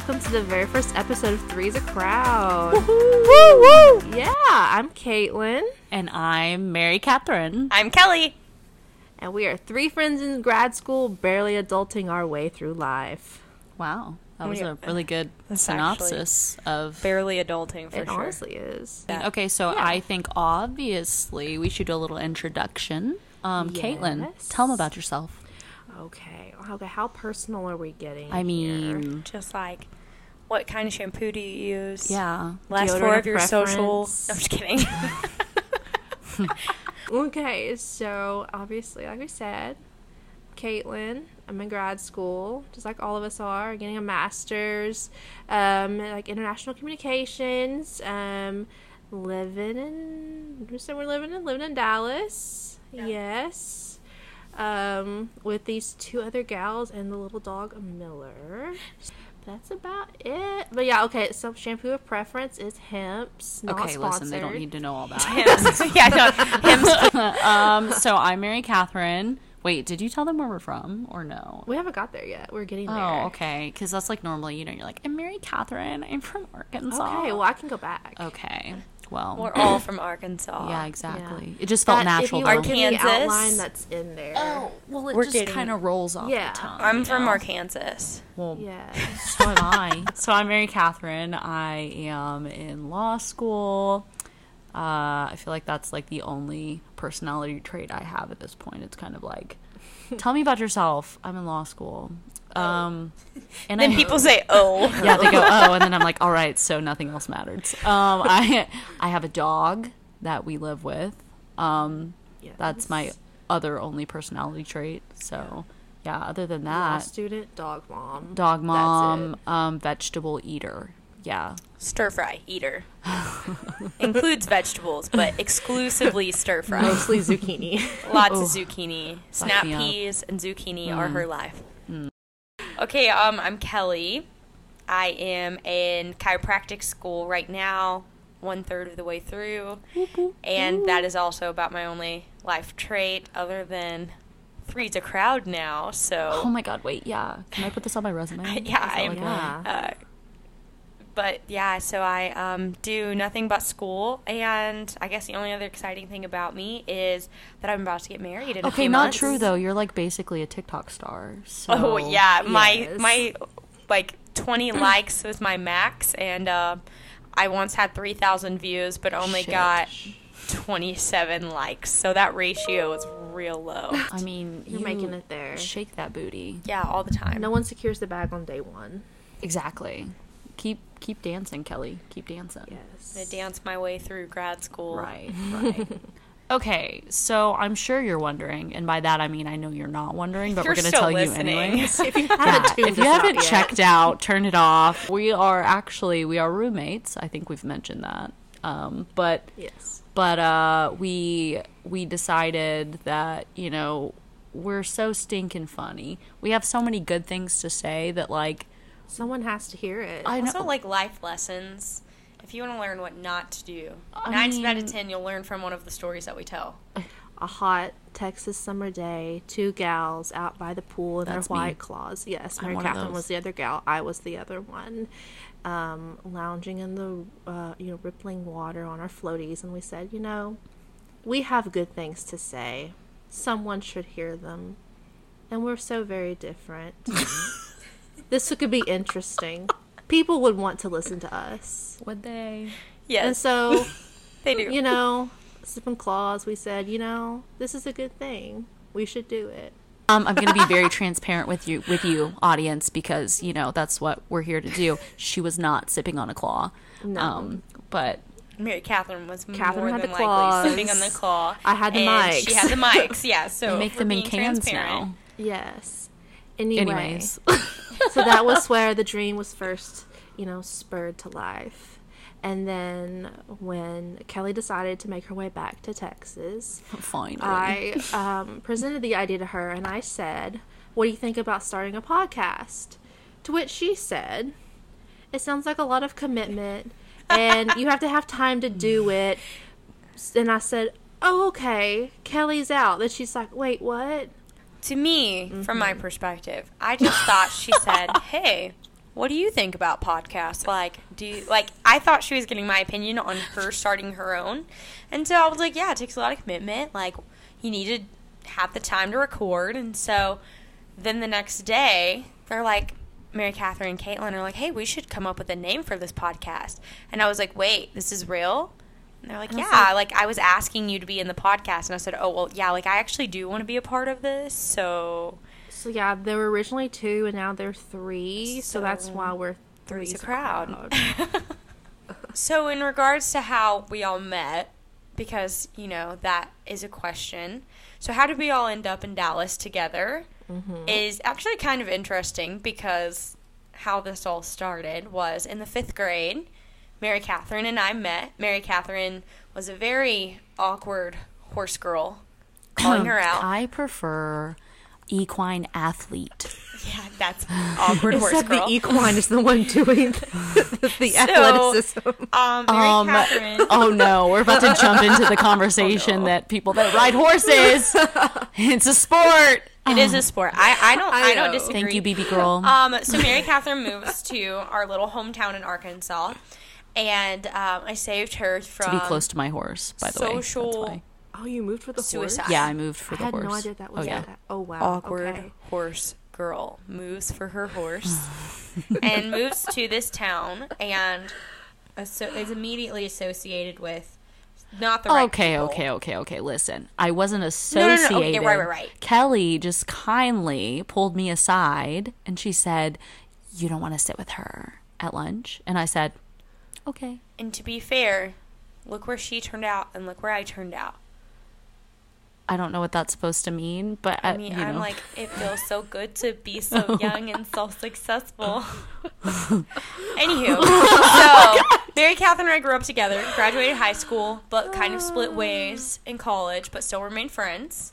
y'all. Welcome to the very first episode of Three's a Crowd. Woo woo! Yeah, I'm Caitlin, And I'm Mary Catherine. I'm Kelly. and we are three friends in grad school, barely adulting our way through life. Wow, that was Yeah. a really good That's synopsis of. Barely adulting for it sure. honestly is. Yeah. Okay, so Yeah. I think obviously we should do a little introduction. Um, Caitlin, tell them about yourself. Okay, okay. How personal are we getting? I here? mean, Just like, what kind of shampoo do you use? yeah. Last Deodorant four of of your social. No, I'm just kidding. Okay, so obviously, like we said, Caitlin, I'm in grad school, just like all of us are, getting a master's, um, like international communications, um, living in, we said we're living in, living in Dallas, yes, um, with these two other gals and the little dog Miller. That's about it. But yeah, okay. So shampoo of preference is Hemp's. Not Okay, sponsored. listen, they don't need to know all that. Hims. yeah, no, Hims. um, so I'm Mary Catherine. Wait, did you tell them where we're from or no? We haven't got there yet. We're getting there. Oh, okay. Because that's like normally, you know, you're like, I'm Mary Catherine. I'm from Arkansas. Okay, well, I can go back. Okay. Well, We're all from Arkansas. yeah, exactly. It just felt That- natural. If you though. look the Arkansas? outline that's in there. Oh, well, it We're just kind of rolls off Yeah. the tongue. I'm from know? Arkansas. Well, Yeah. so am I. so I'm Mary Catherine. I am in law school. Uh, I feel like that's like the only personality trait I have at this point. It's kind of like, tell me about yourself. I'm in law school. Um, and Then I, people say, "Oh, yeah, they go, oh, and then I'm like, all right, so nothing else matters. Um, I I have a dog that we live with. Um, Yes. that's my other only personality trait. So, yeah, other than that, Law that, student, dog mom. dog mom, um, vegetable eater. Yeah. stir fry eater." Includes vegetables, but exclusively stir fry. Mostly zucchini. Lots Oh. of zucchini. Snap me up. peas and zucchini are Mm. her life. Okay, um, I'm Kelly. I am in chiropractic school right now, one third of the way through, and that is also about my only life trait, other than three's a crowd now. So. Oh my god, wait, yeah. Can I put this on my resume? Yeah, Is that I- like yeah. uh, but yeah, so I um, do nothing but school, and I guess the only other exciting thing about me is that I'm about to get married in a Okay, few not months. true though. You're like basically a TikTok star. So Oh yeah, my yes. my like 20 likes was my max, and uh, I once had 3,000 views, but only Shit. got 27 likes. So that ratio is real low. I mean, You're you making it there. Shake that booty. Yeah, all the time. No one secures the bag on day one. Exactly. Keep keep dancing, Kelly. Keep dancing. Yes. I dance my way through grad school. Right, right. okay, so I'm sure you're wondering, and by that I mean I know you're not wondering, but You're we're gonna tell listening. you anyway. if you haven't tuned if you haven't checked out, turn it off. We are actually we are roommates. I think we've mentioned that. Um, but Yes. but uh, we we decided that you know we're so stinking funny. We have so many good things to say that like Someone has to hear it. I know Also, like life lessons. If you want to learn what not to do, I nine out of ten, you'll learn from one of the stories that we tell. a hot Texas summer day, two gals out by the pool in That's their me. white claws. Yes, Mary one Catherine was the other gal. I was the other one. Um, lounging in the uh, you know rippling water on our floaties, and we said, you know, we have good things to say. Someone should hear them, and we're so very different. this could be interesting. People would want to listen to us, would they? Yes. and so they do. you know, sipping claws, we said, you know, this is a good thing. We should do it. Um, I'm going to be very transparent with you, with you, audience, because you know that's what we're here to do. She was not sipping on a claw, No. um, but Mary Catherine was Catherine more had than the likely claws. sipping on the claw. I had the and mics. She had the mics, yeah. So we make them we're in being cans now. Yes. Anyway, Anyways, so that was where the dream was first, you know, spurred to life. And then when Kelly decided to make her way back to Texas, finally, I um, presented the idea to her and I said, What do you think about starting a podcast? To which she said, It sounds like a lot of commitment and you have to have time to do it. And I said, Oh, okay. Kelly's out. Then she's like, Wait, what? To me, from Mm-hmm. my perspective, I just thought she said, "Hey, what do you think about podcasts? Like, do you, like I thought she was getting my opinion on her starting her own, and so I was like, yeah, it takes a lot of commitment. Like, you need to have the time to record, and so then the next day they're like, Mary Catherine and Caitlin are like, hey, we should come up with a name for this podcast, and I was like, wait, this is real. And they're like, And yeah, like I was asking you to be in the podcast, and I said, oh well, yeah, like I actually do want to be a part of this, so So yeah, there were originally two, and now there are three. So, that's why we're three's three's a crowd. So, in regards to how we all met, because, you know, that is a question. So, how did we all end up in Dallas together Mm-hmm. is actually kind of interesting because how this all started was in the fifth grade, Mary Catherine and I met. Mary Catherine was a very awkward horse girl, calling her out. I prefer equine athlete. Yeah, that's awkward horse Except girl. the equine is the one doing the, the So- athleticism. um, Mary Um, Catherine. oh no, we're about to jump into the conversation that people that ride horses, it's a sport. It is a sport. I, I don't I, I don't know. disagree. Thank you, BB girl. Um, so Mary Catherine moves to our little hometown in Arkansas, and um, I saved her from to be close to my horse, by the way. Social- Oh, you moved for the Suicide. horse? Yeah, I moved for I the had no idea that was oh, yeah. that. Oh wow. awkward Okay. horse girl moves for her horse and moves to this town and asso- is immediately associated with not the right Okay, people. okay, okay, okay. Listen, I wasn't associated no, no, associated. okay, right, right, right. Kelly just kindly pulled me aside and she said, "You don't want to sit with her at lunch." And I said, "Okay." And to be fair, look where she turned out and look where I turned out. I don't know what that's supposed to mean, but uh, I mean, I'm know. like, it feels so good to be so young and so successful. Anywho, so Mary Catherine and I grew up together, graduated high school, but kind of split ways in college, but still remained friends.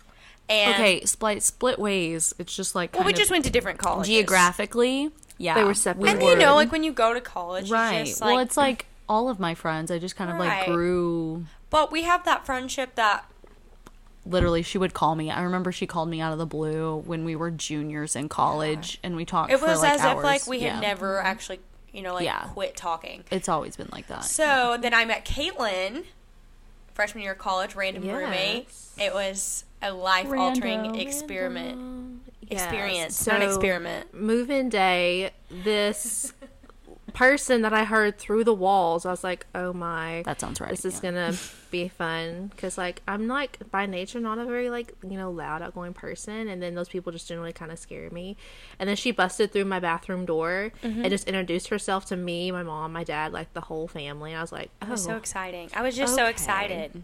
And okay, split split ways. It's just like well, we just went to different colleges geographically. Yeah, They were separate. And you know, like when you go to college, right. Just, well, it's like all of my friends. I just kind of like grew. but we have that friendship that Literally, she would call me. I remember she called me out of the blue when we were juniors in college, and we talked. it was like, as hours. if like we had never actually, you know, like Yeah. quit talking. It's always been like that. So then I met Caitlin, freshman year of college, random Yes. roommate. It was a life altering Random. Yes. Experience, So, not experiment. Move-in day. This person that I heard through the walls, I was like, "Oh my, That sounds right. this is yeah. gonna be fun." Because like I'm like by nature not a very like you know loud outgoing person, and then those people just generally kind of scare me. And then she busted through my bathroom door Mm-hmm. and just introduced herself to me, my mom, my dad, like the whole family. I was like, "Oh, was so exciting. I was just so excited.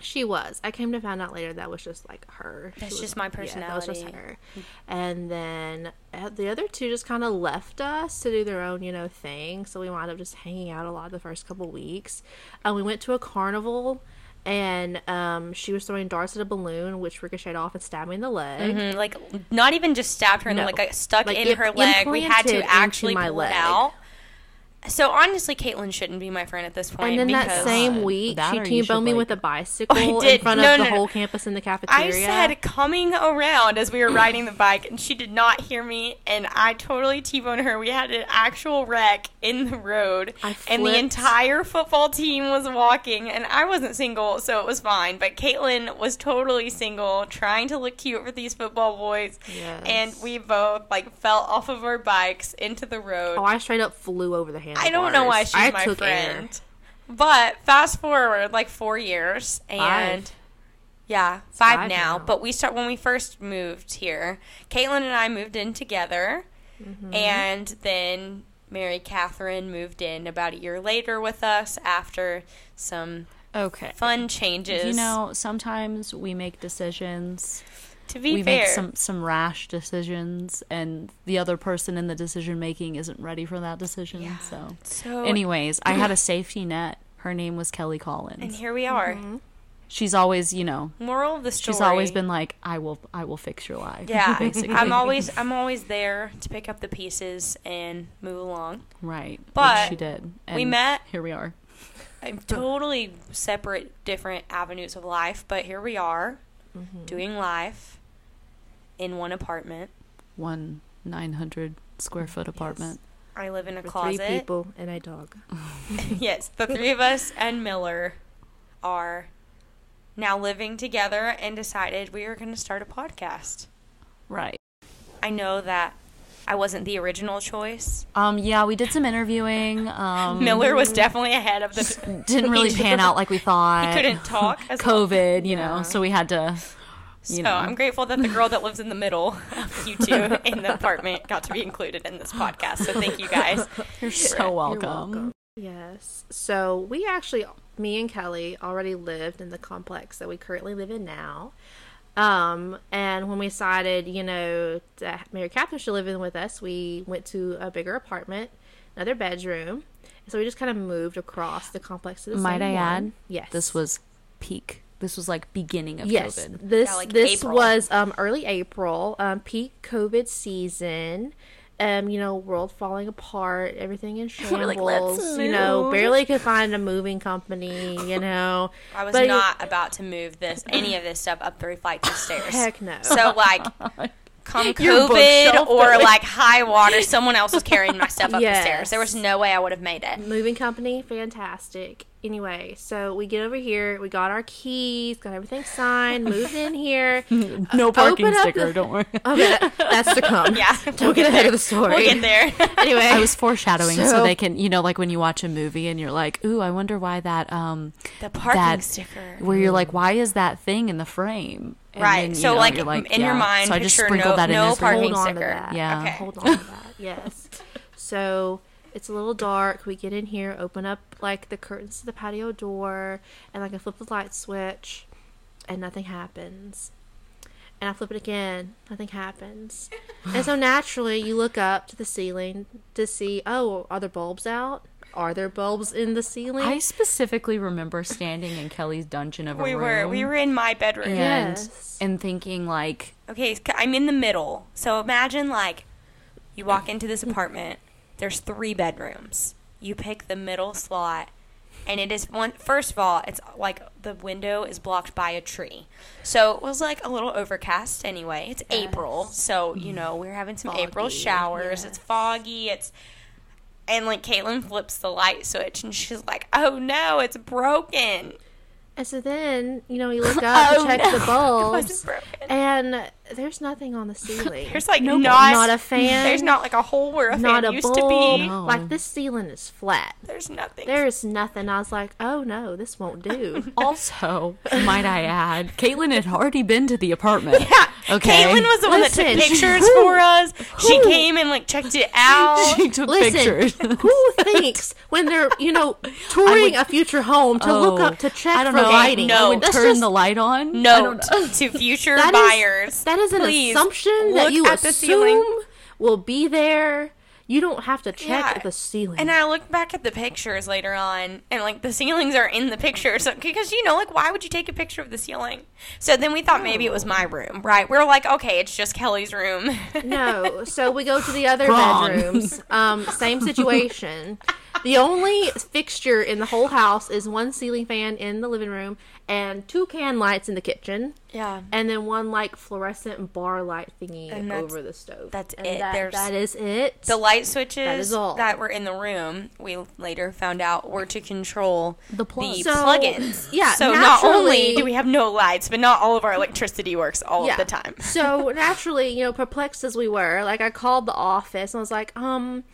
She was. I came to find out later that was just like her. That's was- just my Yeah, that was just personality. her. And then uh, the other two just kind of left us to do their own, you know, thing. So we wound up just hanging out a lot the first couple weeks. And we went to a carnival, and um, she was throwing darts at a balloon, which ricocheted off and stabbed me in the leg. Mhm, Like not even just stabbed her, and No. like stuck Like, in it her leg. We had to actually my pull leg. it out. So honestly, Caitlin shouldn't be my friend at this point. And then that same week, that she or you T-boned me like- with a bicycle I in front No, of the no, no. whole campus in the cafeteria. I said coming around as we were riding the bike, and she did not hear me, and I totally T-boned her. We had an actual wreck in the road, and the entire football team was walking, and I wasn't single, so it was fine. But Caitlin was totally single, trying to look cute for these football boys, Yes. and we both like fell off of our bikes into the road. Oh, I straight up flew over the handlebars. I don't know why she's I my took air. friend. But fast forward like four years and Five. yeah, five, Five now. now. But we start when we first moved here. Caitlin and I moved in together, Mm-hmm. and then Mary Catherine moved in about a year later with us after some okay. fun changes. You know, sometimes we make decisions. To be we fair, make some some rash decisions, and the other person in the decision making isn't ready for that decision. Yeah. So, so anyways, I had a safety net. Her name was Kelly Collins. and here we are. Mm-hmm. she's always, you know, Moral of the story: she's always been like, "I will, I will fix your life." Yeah, basically. I'm always I'm always there to pick up the pieces and move along. right. which But she did. we met- Here we are. I'm totally separate, different avenues of life, but here we are Mm-hmm. doing life in one apartment. One nine hundred square foot apartment. I live in a For closet. three people and a dog. yes, the three of us and Miller are now living together and decided we are going to start a podcast. Right. I know that I wasn't the original choice. Um. Yeah, we did some interviewing. Um, Miller was definitely ahead of the. didn't really pan out like we thought. He couldn't talk. As well. COVID, you Yeah. know, so we had to. So know. I'm grateful that the girl that lives in the middle of you two in the apartment got to be included in this podcast. So thank you guys. You're so You're welcome. Yes. So we actually, me and Kelly, already lived in the complex that we currently live in now. Um, and when we decided, you know, that Mary Catherine should live in with us, we went to a bigger apartment, another bedroom. So we just kind of moved across the complex to the Might same I one. add? Yes. This was peak. This was like beginning of yes. COVID. This Yeah, like this April. was um early April, um peak COVID season. Um, you know, world falling apart, everything in We're like, "Let's shambles. you know, barely could find a moving company. You know, I was But- not about to move this any of this stuff up three flights of stairs. Heck no. So like, come Your COVID or really. like high water, someone else was carrying my stuff up the stairs. There was no way I would have made it. moving company, fantastic. Anyway, so we get over here, we got our keys, got everything signed, moved in here. No parking open sticker. the- Don't worry. Okay, that's to come. Yeah, Don't get ahead of the story. We'll get there. Anyway, I was foreshadowing so, So- they can, you know, like when you watch a movie and you're like, "Ooh, I wonder why that um the parking that sticker. where you're like, why is that thing in the frame?" And Right, then, you so, know, like, you're in your mind, so I just sprinkled no- that in no as well. parking hold on to that. Yeah. Okay. Hold on to that. Yes. So it's a little dark. We get in here, open up like the curtains to the patio door, and like I flip the light switch, and nothing happens. And I flip it again, nothing happens. and so naturally, you look up to the ceiling to see, oh, are there bulbs out? Are there bulbs in the ceiling? I specifically remember standing in Kelly's dungeon of a we room. were we were in my bedroom. and Yes. and thinking like, Okay, I'm in the middle. So imagine like you walk into this apartment. There's three bedrooms. You pick the middle slot, and it is one. First of all, it's like the window is blocked by a tree, so it was like a little overcast. Anyway, it's April, so you know we're having some April Foggy, showers. It's foggy. It's and like Caitlin flips the light switch, and she's like, "Oh no, it's broken." And so then, you know, you look up Oh, to check no. the bulbs, and there's nothing on the ceiling. There's like No- not not a fan. There's not like a hole where a not fan a used bulb. to be. No. Like this ceiling is flat. There's nothing. There is nothing. I was like, oh no, this won't do. also, might I add, Caitlin had already been to the apartment. Yeah. Okay. Caitlin was the one that took pictures who- for us. She came and like checked it out. she took Listen, pictures. who thinks when they're you know touring would- a future home to look Oh, up to check I don't for know. lighting? no. I would That's turn just- the light on. I Note don't know. to future that is- buyers. That is an please assumption that you at the assume will be there. You don't have to check Yeah. the ceiling. And I looked back at the pictures later on, and like the ceilings are in the picture. So because you know, like, why would you take a picture of the ceiling? So then we thought maybe it was my room, right? We are like, okay, it's just Kelly's room. No, so we go to the other Wrong. bedrooms. Um, same situation. The only fixture in the whole house is one ceiling fan in the living room and two can lights in the kitchen, yeah. and then one like fluorescent bar light thingy over the stove. that's And it. That, There's- that is it. The light switches all. that were in the room, we later found out were to control The the plug. So, plugins. yeah, So not only do we have no lights, but not all of our electricity works all yeah. of the time. so naturally, you know, perplexed as we were, like I called the office and I was like, um.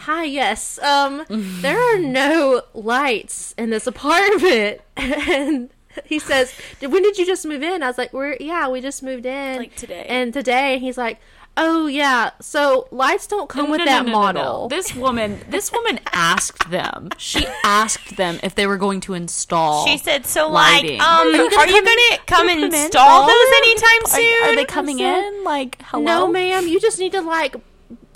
Hi, yes. Um, there are no lights in this apartment, and he says, "When did you just move in?" I was like, "We're yeah, we just moved in Like today. And today, he's like, "Oh yeah, so lights don't come with No, no, that no, no, no, no. model." This woman, this woman asked them. She asked them if they were going to install. She said, "So, lighting. like, um, Are you gonna are you come- gonna come come and in? install Install those anytime soon?" are they coming said, in? Like, hello? No, ma'am. You just need to like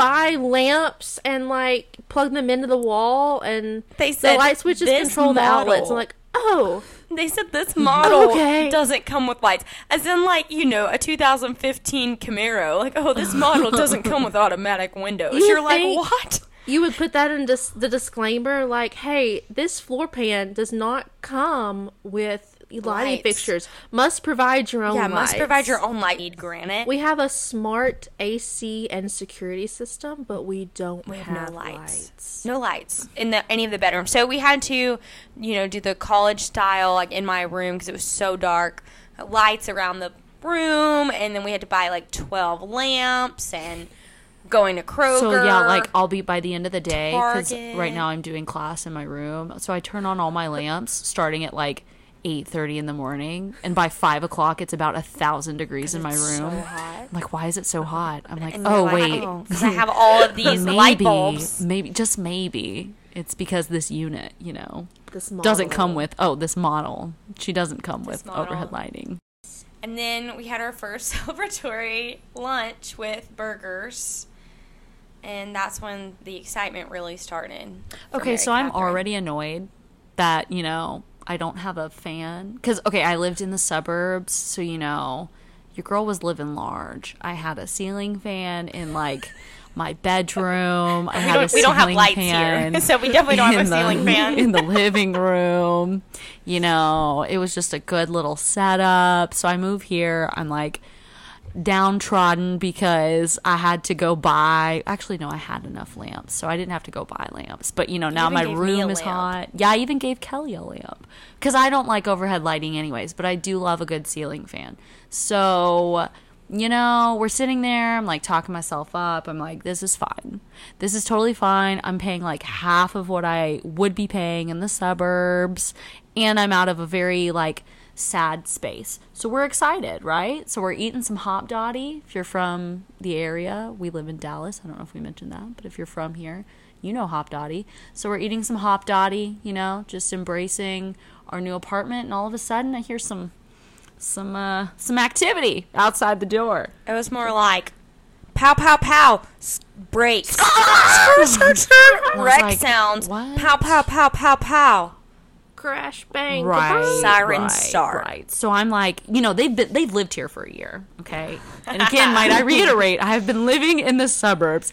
buy lamps and like plug them into the wall, and They said the light switches "This control the outlets. I'm like, oh, They said this model Okay. doesn't come with lights, as in like you know a 2015 Camaro. Like, oh, this model doesn't come with automatic windows. You You're like, what? you would put that in dis- the disclaimer, like, hey, this floor pan does not come with lighting Lights. fixtures. Must provide your own. yeah, must lights. provide your own light. Need granite. We have a smart AC and security system, but we don't We have, have no lights. lights. No lights in the any of the bedrooms. So we had to, you know, do the college style like in my room because it was so dark. Uh, lights around the room, and then we had to buy like twelve lamps and going to Kroger. So yeah, like I'll be by the end of the day because right now I'm doing class in my room. So I turn on all my lamps starting at like eight thirty in the morning, and by five o'clock it's about a thousand degrees in my so room. I'm like, why is it so hot? I'm like, And oh like, wait, "Oh, 'cause I have all of these light maybe, bulbs. maybe just maybe it's because this unit, you know, This doesn't come with oh this model. She doesn't come with model. overhead lighting. And then we had our first celebratory lunch with burgers. And that's when the excitement really started. Okay, so I'm already annoyed that, you know, I don't have a fan. Because, okay, I lived in the suburbs, so, you know, your girl was living large. I had a ceiling fan in, like, my bedroom. I We had don't- a we don't have ceiling lights fan here, so we definitely don't have a ceiling fan. In the living room. You know, it was just a good little setup. So I move here. I'm like, downtrodden because I had to go buy. Actually, no, I had enough lamps, so I didn't have to go buy lamps. But you know, now even my gave me a room is hot. Yeah, I even gave Kelly a lamp because I don't like overhead lighting, anyways. But I do love a good ceiling fan. So. You know, we're sitting there. I'm like talking myself up. I'm like, this is fine. This is totally fine. I'm paying like half of what I would be paying in the suburbs. And I'm out of a very like sad space. So we're excited, right? So we're eating some Hopdoddy. If you're from the area, we live in Dallas. I don't know if we mentioned that, but if you're from here, you know Hopdoddy. So we're eating some Hopdoddy, you know, just embracing our new apartment and all of a sudden I hear some some uh some activity outside the door. It was more like pow pow pow s- brakes I wreck like, sounds what? pow pow pow pow pow Crash bang. right kaboom. Siren right, start. right so i'm like you know they've been they've lived here for a year okay and again might i reiterate i have been living in the suburbs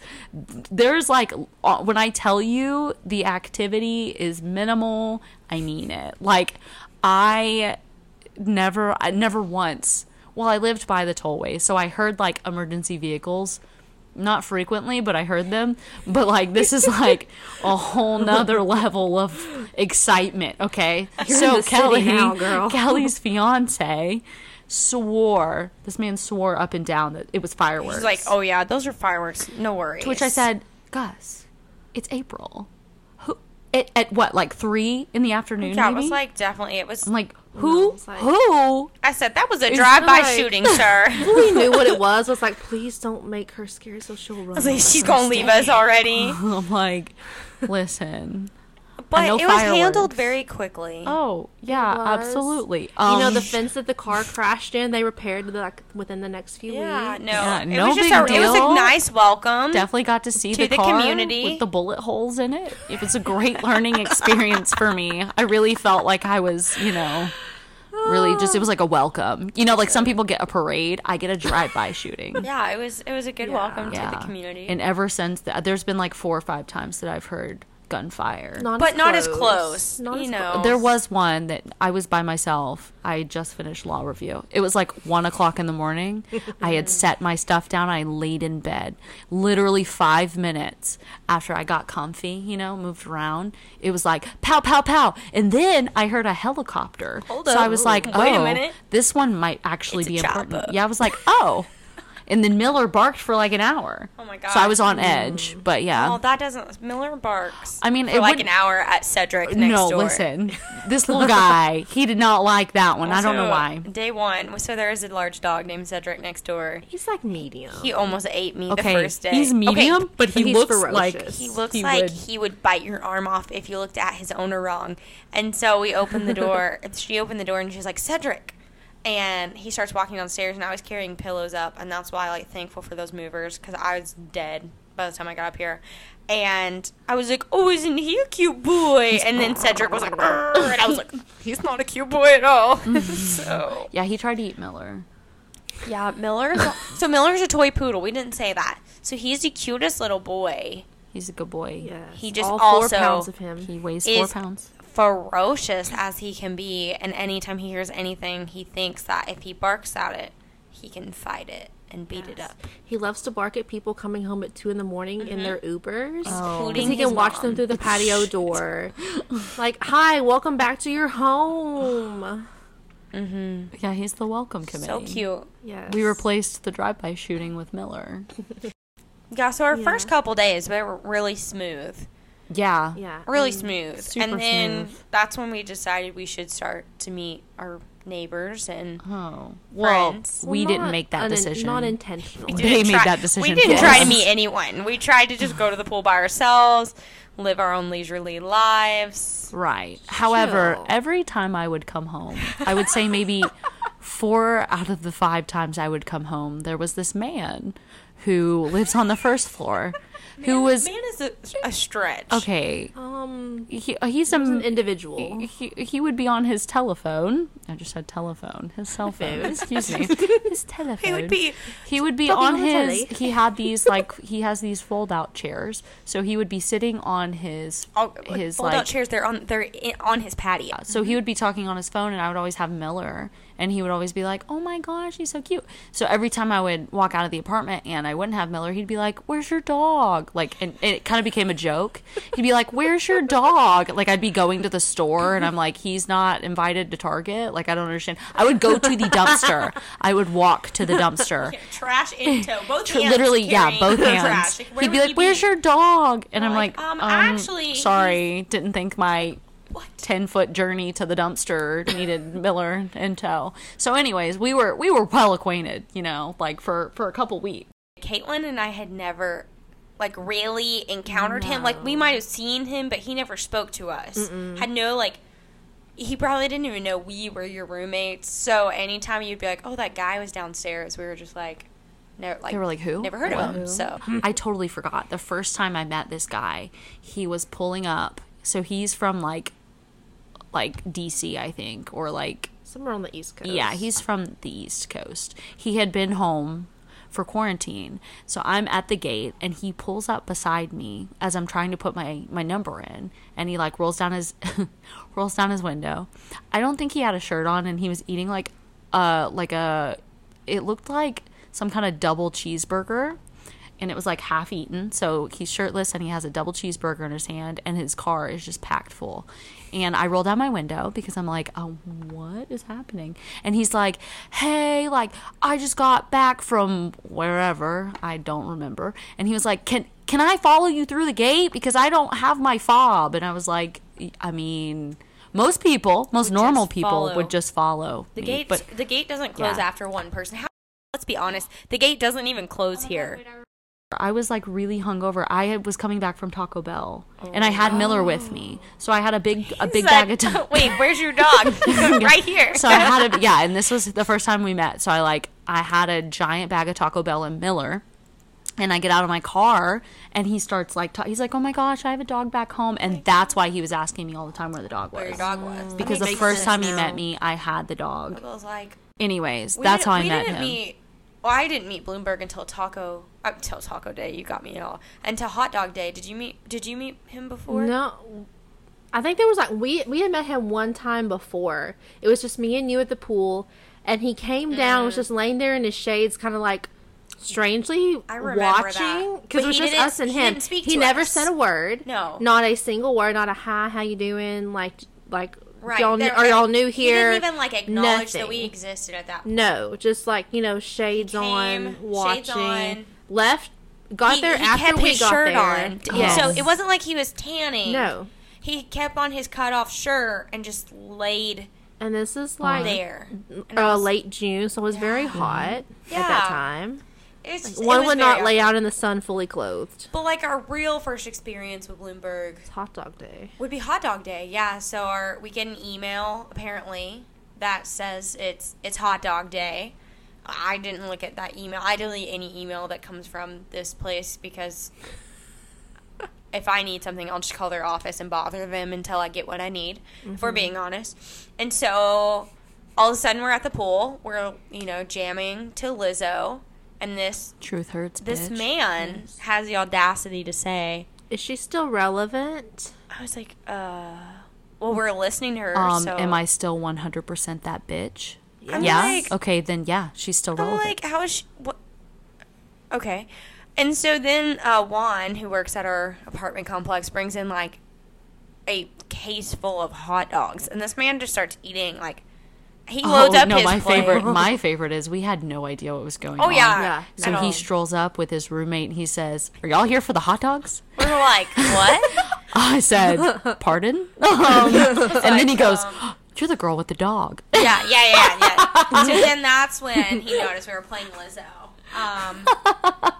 there's like uh, when i tell you the activity is minimal i mean it like i never i never once well i lived by the tollway so i heard like emergency vehicles not frequently, but I heard them. But like this is like a whole nother level of excitement. Okay, You're so in the city Kelly, now. Kelly's fiance, swore this man swore up and down that it was fireworks. He's like, oh yeah, those are fireworks. No worries. to which I said, Gus, it's April. Who at, at what like three in the afternoon? yeah, it was like definitely. It was. I'm like who it's like- who I said that was a drive-by like- shooting, sir. we knew what it was. Was like, please don't make her scared, so she'll run. I was like, she's gonna leave us already. I'm like, listen. But know it was handled very quickly. Oh yeah, was. absolutely. you know Um, the fence that the car crashed in. They repaired like within the next few yeah, weeks. no, Yeah, it no was just big a, it was a nice welcome. definitely got to see To the, the car community. with the bullet holes in it. It was a great learning experience for me. I really felt like I was, you know, really just it was like a welcome. You know, like some people get a parade, I get a drive-by shooting. Yeah, it was it was a good Yeah. welcome Yeah. to the community. And ever since that, there's been like four or five times that I've heard gunfire. But not as close, Not you as know. close. There was one that I was by myself. I just finished law review. It was like one o'clock in the morning. I had set my stuff down. I laid in bed. Literally five minutes after I got comfy, you know, moved around. It was like pow, pow, pow. And then I heard a helicopter. Hold so up. I was like, oh, Wait a oh, minute. this one might actually It's a be important. chopper. Yeah, I was like, oh. And then Miller barked for like an hour. Oh my god! So I was on edge. But yeah. Well, that doesn't. Miller barks. I mean, for it like an hour at Cedric next no, door. listen. This little guy, he did not like that one. I don't know why. Day one, so there is a large dog named Cedric next door. He's like medium. He almost ate me Okay, the first day. he's Okay, medium, but he He's looks ferocious. like He looks he like would- he would bite your arm off if you looked at his owner wrong. And so we opened the door. she opened the door and she's like, Cedric. And he starts walking downstairs, and I was carrying pillows up, and that's why I like thankful for those movers because I was dead by the time I got up here. And I was like, "Oh, isn't he a cute boy?" And then Cedric was like, "Arr," and I was like, "He's not a cute boy at all." Mm-hmm. so Yeah, he tried to eat Miller. yeah, Miller's so Miller's a toy poodle. We didn't say that. So he's the cutest little boy. He's a good boy. Yes. He just all four also- pounds of him. He weighs four pounds. Ferocious as he can be, and anytime he hears anything, he thinks that if he barks at it, he can fight it and beat it up. He loves to bark at people coming home at two in the morning in their Ubers. Oh. Because he can watch them through the patio door. like, hi, welcome back to your home. mm-hmm. Yeah, he's the welcome committee. So cute. Yes. We replaced the drive-by shooting with Miller. Yeah, so our Yeah. first couple days they were really smooth. Yeah. Yeah. Really mm. and smooth. super and then smooth. that's when we decided we should start to meet our neighbors and Oh. Well, Friends. we Well, didn't make that unin- decision. Not intentionally. They didn't made that decision We didn't for try to meet anyone. We tried to just go to the pool by ourselves, live our own leisurely lives. Right. However, Chill. every time I would come home, I would say maybe four out of the five times I would come home, there was this man who lives on the first floor who was man is a, a stretch. okay. Um, He, he's an a individual. he, he would be on his telephone. I just said telephone. His cell phone. Excuse me. His telephone. He would be He would be on his. telly. He had these like he has these fold out chairs, so he would be sitting on his all, his fold out like chairs. They're on they're in, on his patio. so he would be talking on his phone, and I would always have Miller, and he would always be like, "Oh my gosh, he's so cute." So every time I would walk out of the apartment and I wouldn't have Miller, he'd be like, "Where's your dog?" Like, and it kind of became a joke. He'd be like, "Where's your dog?" Like I'd be going to the store, and I'm like, "He's not invited to Target." Like I don't understand. I would go to the dumpster. I would walk to the dumpster. trash in tow. Both hands Literally, yeah, both hands. Like, He'd be like, he "Where's your dog?" And I'm Like, like, um, um, actually, sorry, didn't think my What? 10 foot journey to the dumpster needed Miller in tow. So anyways, we were we were well acquainted, you know, like for for a couple weeks. Caitlin and I had never like really encountered him. Like we might have seen him, but he never spoke to us. Had no like he probably didn't even know we were your roommates. So anytime you'd be like, "Oh, that guy was downstairs," we were just like, never like They were like, "Who?" Never heard of him. So I totally forgot. The first time I met this guy, he was pulling up. So he's from like like DC, I think, or like Somewhere on the East Coast. Yeah, he's from the East Coast. He had been home for quarantine. So I'm at the gate and he pulls up beside me as I'm trying to put my my number in and he like rolls down his rolls down his window. I don't think he had a shirt on and he was eating like uh like a it looked like some kind of double cheeseburger and it was like half eaten. So he's shirtless and he has a double cheeseburger in his hand, and his car is just packed full. And I roll down my window because I'm like, oh, what is happening? And he's like, hey, like I just got back from wherever I don't remember, and he was like, can can I follow you through the gate because I don't have my fob? And I was like, I mean. Most people, most normal people follow. would just follow the me, gate but the gate doesn't close Yeah. after one person. How, let's be honest, the gate doesn't even close here. I was like really hungover. I was coming back from Taco Bell, and I had Miller with me, so I had a big a big He's bag like, of. Ta- Wait, where's your dog? right here. so I had a yeah, and this was the first time we met. So I like I had a giant bag of Taco Bell and Miller, and I get out of my car, and he starts like ta- he's like, "Oh my gosh, I have a dog back home," and that's why he was asking me all the time where the dog was. where your dog was. because the first time he met me, I had the dog. I was like, Anyways, that's how I we met didn't him. Meet, well, I didn't meet Bloomberg until Taco until Taco Day. You got me at all. Until Hot Dog Day. Did you meet? Did you meet him before? No, I think there was like we we had met him one time before. It was just me and you at the pool, and he came down, Mm. was just laying there in his shades, kind of like strangely I remember watching because it was just us and he him. he to never us. said a word. No. not a single word, not a hi, how you doing, like like Right. y'all There- are y'all new here? He didn't even like acknowledge that we existed at that. point. No, just like you know, shades He on, came, watching. shades on. Left, got He, there he after kept we his got shirt there. on. Yes. So it wasn't like he was tanning. no. He kept on his cut off shirt and just laid And this is like there. Uh, was- late June, so it was very hot at that time. It's just- One would not lay out in the sun fully clothed. But like our real first experience with Bloomberg It's hot dog day. would be hot dog day. Yeah. So our we get an email apparently that says it's it's hot dog day. I didn't look at that email. I delete any email that comes from this place because if I need something, I'll just call their office and bother them until I get what I need. If we're being honest. And so all of a sudden we're at the pool. We're you know jamming to Lizzo, and this Truth hurts. this bitch. man has the audacity to say, Is she still relevant? I was like, uh, well, we're listening to her. Um, so am I still 100% that bitch? I'm yeah. like- okay, then yeah, she's still I'm relevant. like, how is she? What? Okay. And so then uh, Juan, who works at our apartment complex, brings in like a case full of hot dogs, and this man just starts eating like he loads oh, up no, his my plate. favorite. My favorite is we had no idea what was going Oh on. yeah, Yeah. So he all. strolls up with his roommate and he says, "Are y'all here for the hot dogs?" We are like, what? I said, "Pardon?" Um, and then he goes, "You're the girl with the dog." yeah, yeah, yeah, yeah. so then that's when he noticed we were playing Lizzo. Um,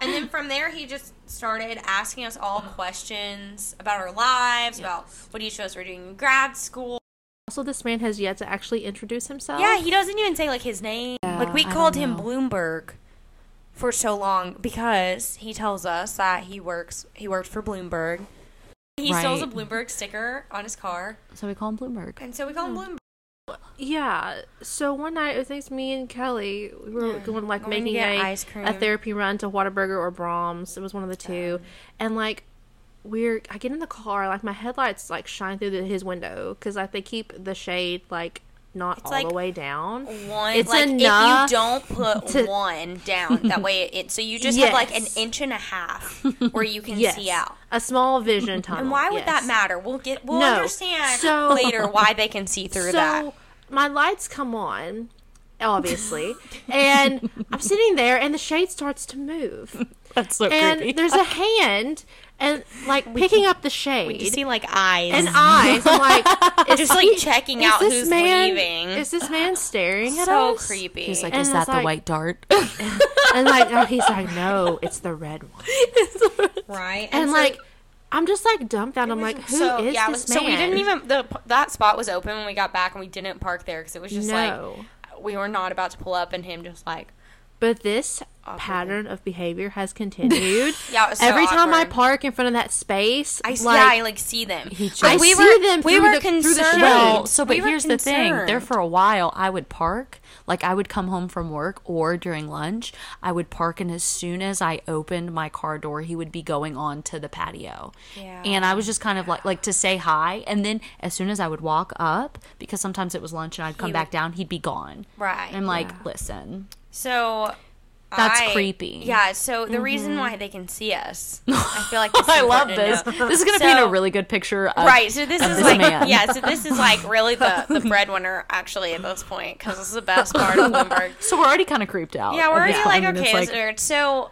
and then from there, he just started asking us all questions about our lives, about what he chose we're doing in grad school. Also, this man has yet to actually introduce himself. Yeah, he doesn't even say like his name. like we I called him. Bloomberg for so long because he tells us that he works he worked for Bloomberg. He still has a Bloomberg sticker on his car, So we call him Bloomberg. and so we call him Bloomberg. Yeah. So one night, I think me and Kelly we were Yeah. going like making a, ice cream. a therapy run to Whataburger or Braum's. It was one of the two, and like we're I get in the car, like my headlights like shine through the, his window because like they keep the shade like not all like the way down. One, It's like enough if you don't put to- one down, that way it. So you just have like an inch and a half where you can Yes, see out. a small vision tunnel. And why would that matter? We'll get we'll No. understand So- later why they can see through so that. my lights come on obviously and i'm sitting there and the shade starts to move That's so and creepy. there's a hand and like picking up the shade You see like eyes and eyes i'm like is just like he- checking is out this who's man, leaving. is this man staring at so us creepy. He's like, And "Is it's that the like- white dart?" and like no, he's like no it's the red one right, and so- like i'm just like dumbfounded i'm like who is so yeah, this was- man so we didn't even the that spot was open when we got back, and we didn't park there because it was just No. like we were not about to pull up, and him just like But this Awkward. pattern of behavior has continued. Yeah, so Every time I park in front of that space, I like, yeah, I like see them. He Like, just- we see were them we through were the- through the concerned. Well, so but We were here's the thing. There for a while, I would park. Like I would come home from work or during lunch, I would park, and as soon as I opened my car door, he would be going on to the patio. Yeah. And I was just kind of like like to say hi, and then as soon as I would walk up, because sometimes it was lunch and I'd come He back would- down, he'd be gone. Right. And I'm like, listen, So That's I- creepy. Yeah. So the reason mm-hmm. why they can see us, I feel like this is I love this. This is gonna So- paint a really good picture. Of, Right, so this is this like man. yeah, so this is like really the the breadwinner actually at this point because this is the best part of Bloomberg. So we're already kind of creeped out. Yeah, we're already like okay, is weird. So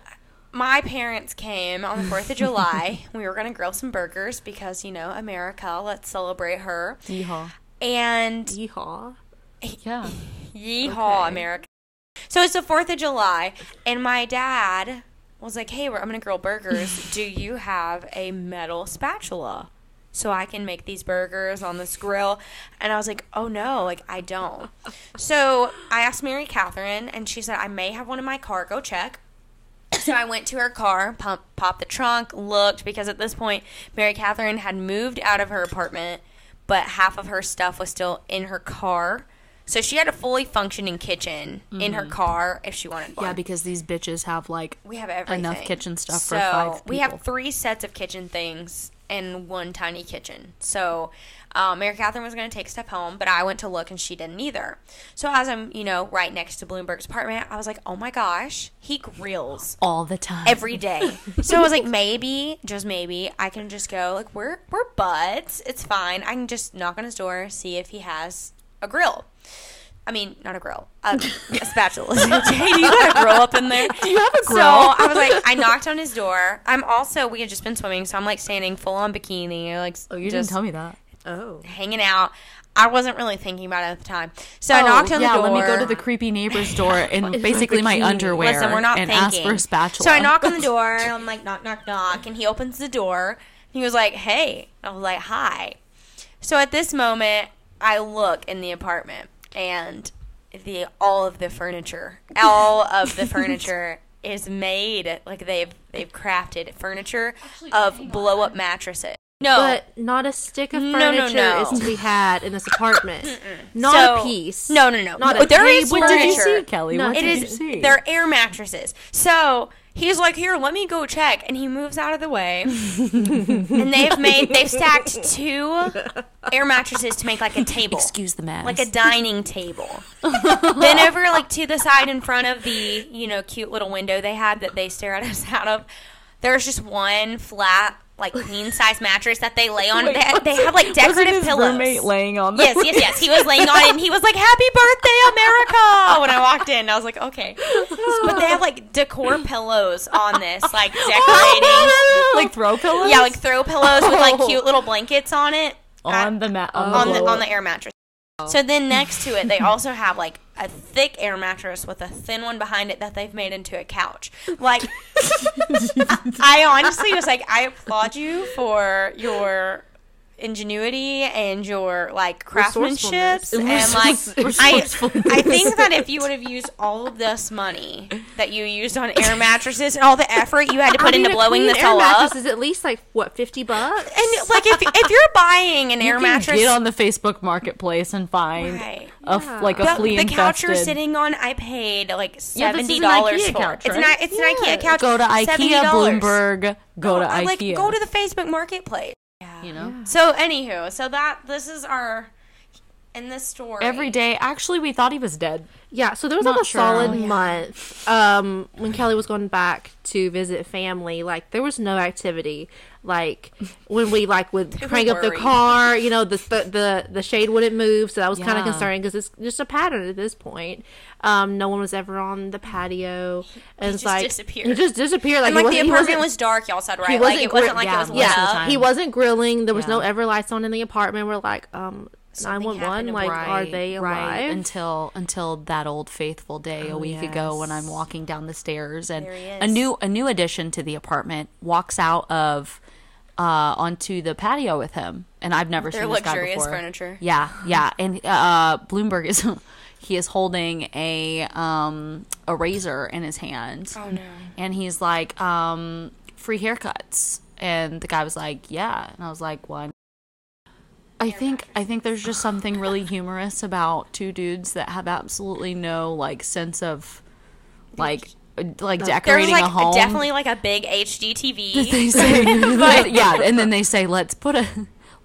my parents came on the Fourth of July. we were gonna grill some burgers because you know America. Let's celebrate her. Yeehaw. And Yeehaw. Yeah. Yeehaw, Okay. America. So it's the 4th of July, and my dad was like, hey, we're- I'm going to grill burgers. Do you have a metal spatula? So I can make these burgers on this grill. And I was like, oh no, like I don't. So I asked Mary Catherine, and she said, I may have one in my car. Go check. So I went to her car, pump, popped the trunk, looked, because at this point, Mary Catherine had moved out of her apartment, but half of her stuff was still in her car. So she had a fully functioning kitchen in her car if she wanted one. Yeah, because these bitches have like we have everything. enough kitchen stuff so for five People. we have three sets of kitchen things and one tiny kitchen. So um, Mary Catherine was going to take stuff home, but I went to look and she didn't either. So as I'm, you know, right next to Bloomberg's apartment, I was like, oh my gosh, he grills all the time. every day. so I was like, maybe, just maybe, I can just go like we're we're buds. It's fine. I can just knock on his door, see if he has a grill. I mean, not a grill, a, a spatula. Jay, do you got a grill up in there? Do you have a grill? So? I was like, I knocked on his door. I'm also we had just been swimming, so I'm like standing full on bikini, like oh, you just didn't tell me that. Oh. hanging out. I wasn't really thinking about it at the time, so I Oh, knocked on yeah, the door. let me go to the creepy neighbor's door in basically my underwear Listen, we're not and thinking. ask for a spatula. So I knock on the door. and I'm like, knock, knock, knock, and he opens the door. He was like, "Hey," I was like, "Hi." So at this moment, I look in the apartment, and the all of the furniture, all of the furniture is made like they've they've crafted furniture of blow up mattresses. No, But not a stick of No, no, furniture no. is to be had in this apartment. Not So- a piece. No, no, no. Not No, a there is table. What did you furniture. see, Kelly? No, what It did is. you see? They're air mattresses. So he's like, "Here, let me go check," and he moves out of the way. and they've made they've stacked two air mattresses to make like a table, Excuse the mess. like a dining table. then over like to the side in front of the you know cute little window they had that they stare at us out of, there's just one flat like queen size mattress that they lay on. Wait, they, they have like decorative pillows. roommate laying on Yes, yes, yes. He was laying on it and he was like, Happy birthday, America! When I walked in, I was like, Okay. But they have like decor pillows on this, like oh, decorating. like throw pillows. Yeah, like throw pillows with like oh. cute little blankets on it. on the mat on, on the, the on the air mattress. Oh. So then next to it, they also have like a thick air mattress with a thin one behind it that they've made into a couch. Like, I, I honestly was like, I applaud you for your ingenuity and your like craftsmanship and like I. I think that if you would have used all of this money that you used on air mattresses and all the effort you had to put I mean, into blowing this all up is at least like what fifty bucks. and like if, if you're buying an You air can mattress Get on the Facebook Marketplace and find Right. a f- Yeah. like a the, flea the couch you're sitting on, I paid like Yeah, seventy this is dollars an IKEA for. couch, It's right? not. It's an Yeah. IKEA couch. Go to IKEA, $70. Bloomberg. Go to I, IKEA. Like go to the Facebook Marketplace. Yeah. you know. So anywho, so that this is our in this story Every day, actually, we thought he was dead. Yeah, so there was Not like a sure. solid Oh, yeah. month um, when Kelly was going back to visit family. Like there was no activity. Like when we like would were crank up the car, you know, the the the, the shade wouldn't move, so that was kind of concerning because it's just a pattern at this point. Um, no one was ever on the patio, and it's just like disappeared. He just disappeared. Like, And like the apartment wasn't- dark, y'all said right. he like wasn't it wasn't like yeah, it was most of the lit time. up. he wasn't grilling. There was Yeah. no ever lights on in the apartment. We're like, um, nine Something one one. happened Like, Brian. are they alive? Right until until that old faithful day a Oh, week ago when I'm walking down the stairs and a new a new addition to the apartment walks out of uh onto the patio with him and I've never Their seen this guy luxurious before. furniture. Yeah, yeah, and uh Bloomberg is he is holding a um a razor in his hand. Oh no. And he's like um free haircuts and the guy was like, "Yeah." And I was like, "What?" I think I think there's just something really humorous about two dudes that have absolutely no like sense of like like decorating like a home. definitely like a big HD TV. say, but yeah, and then they say, "Let's put a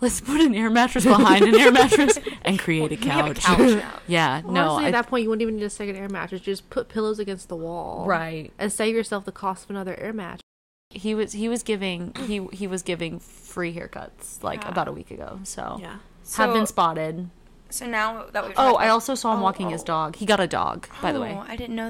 let's put an air mattress behind an air mattress and create a have a couch." couch now. yeah, Well, no, honestly, I- at that point, you wouldn't even need a second air mattress. Just put pillows against the wall, right. and save yourself the cost of another air mattress. He was he was giving he he was giving free haircuts like Yeah. about a week ago. So, Yeah. have been spotted. So now that we've Oh, I also saw him Oh, walking his oh. dog. He got a dog, by the way. Oh, I didn't know.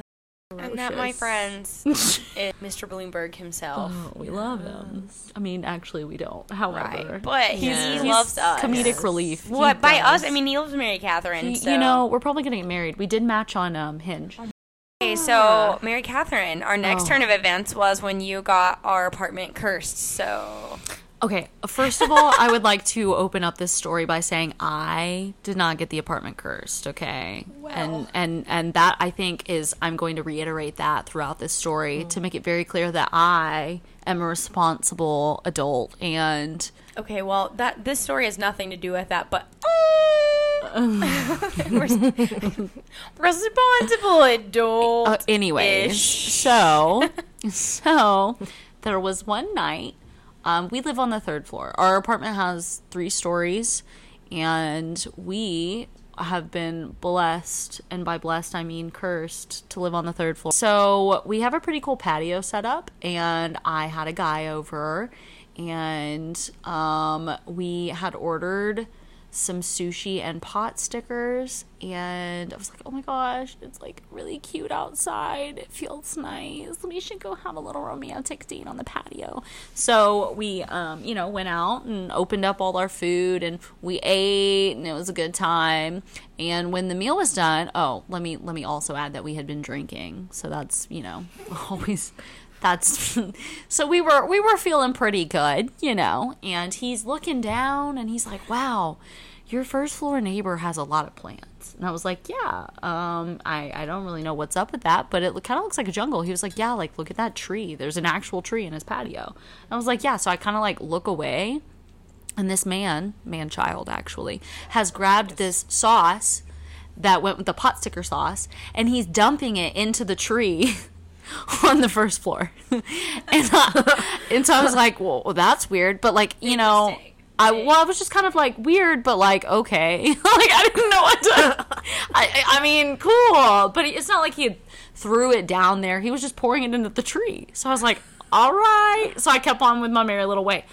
That. And that, my friends, is Mr. Bloomberg himself. Oh, we love him. I mean, actually, we don't. However, Right, but he's, Yes. he loves us. comedic Yes. relief. He What by us? I mean, he loves Mary Catherine. He- so. you know, we're probably gonna get married. We did match on um Hinge. Okay, so Mary Catherine, our next Oh. turn of events was when you got our apartment cursed. So Okay, first of all, I would like to open up this story by saying I did not get the apartment cursed, okay? and and and that I think is I'm going to reiterate that throughout this story to make it very clear that I am a responsible adult and okay, well that this story has nothing to do with that, but Res- responsible adult. uh, anyways, so so there was one night um, we live on the third floor. Our apartment has three stories, and we have been blessed, and by blessed I mean cursed, to live on the third floor. So we have a pretty cool patio set up, and I had a guy over, and um, we had ordered some sushi and pot stickers and I was like, "Oh my gosh, it's like really cute outside. It feels nice. We should go have a little romantic date on the patio." So, we um, you know, went out and opened up all our food and we ate and it was a good time. And when the meal was done, oh, let me let me also add that we had been drinking. So that's, you know, always that's so we were we were feeling pretty good, you know. And he's looking down and he's like, "Wow, your first floor neighbor has a lot of plants." And I was like, "Yeah, um, I I don't really know what's up with that, but it kind of looks like a jungle." He was like, "Yeah, like look at that tree. There's an actual tree in his patio." And I was like, "Yeah." So I kind of like look away, and this man, man child actually, has grabbed this sauce that went with the pot sticker sauce, and he's dumping it into the tree. on the first floor. and, I, and so I was like, well, well, that's weird. But, like, you know. I, well, I was just kind of like weird, but like, okay. like, I didn't know what to. I, I mean, cool. But it's not like he threw it down there. He was just pouring it into the tree. So I was like, all right. So I kept on with my merry little way.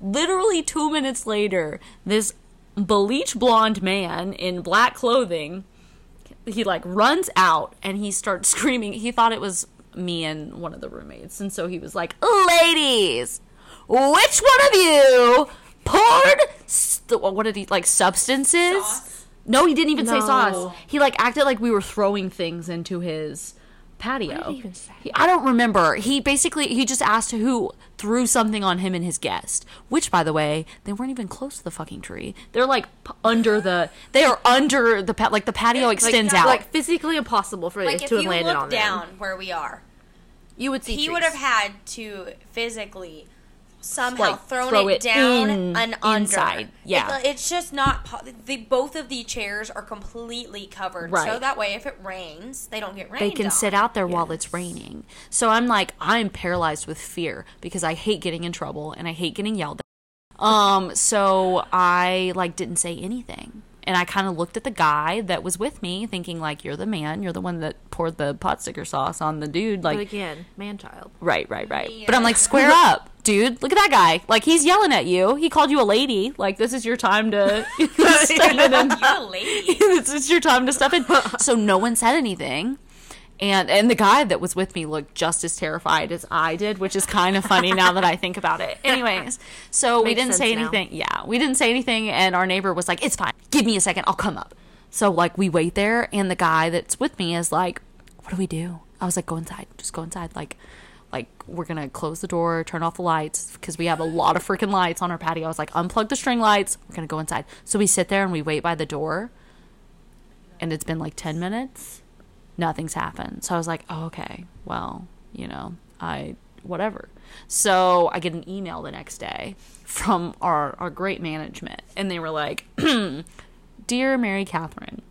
Literally two minutes later, this bleach blonde man in black clothing he like runs out and he starts screaming. He thought it was me and one of the roommates, and so he was like, "Ladies, which one of you poured st- what did he like substances?" Sauce? No, he didn't even say sauce. He like acted like we were throwing things into his patio. What did he even say? I don't remember. He basically he just asked who threw something on him and his guest. Which, by the way, they weren't even close to the fucking tree. They're like p- under the. They are under the pa- like the patio extends out. Like physically impossible for Like it to have you landed look on down them. where we are, You would see he trees. would have had to physically somehow Like, thrown throw it it down in- and under. inside, yeah. It- it's just not. Po- the both of the chairs are completely covered, so that way if it rains, they don't get rained. they can on. sit out there while it's raining. So I'm like, I'm paralyzed with fear because I hate getting in trouble and I hate getting yelled at. Um, so I like didn't say anything. And I kind of looked at the guy that was with me, thinking like, "You're the man. You're the one that poured the pot sticker sauce on the dude." Like, But again, man child. Right, right, right. But I'm like, square up, dude. Look at that guy. Like, he's yelling at you. He called you a lady. Like, this is your time to step in. And, You're a lady. this is your time to step in. So no one said anything. And and the guy that was with me looked just as terrified as I did, which is kind of funny now that I think about it. Anyways, so we didn't say sense now. anything. Yeah, we didn't say anything, and our neighbor was like, "It's fine. Give me a second. I'll come up." So like we wait there, and the guy that's with me is like, "What do we do?" I was like, "Go inside. Just go inside." Like, like we're gonna close the door, turn off the lights because we have a lot of freaking lights on our patio. I was like, "Unplug the string lights. We're gonna go inside." So we sit there and we wait by the door, and it's been like ten minutes nothing's happened. So I was like, oh, okay, well, you know, I whatever. So I get an email the next day from our our great management, and they were like, "Dear Mary Catherine,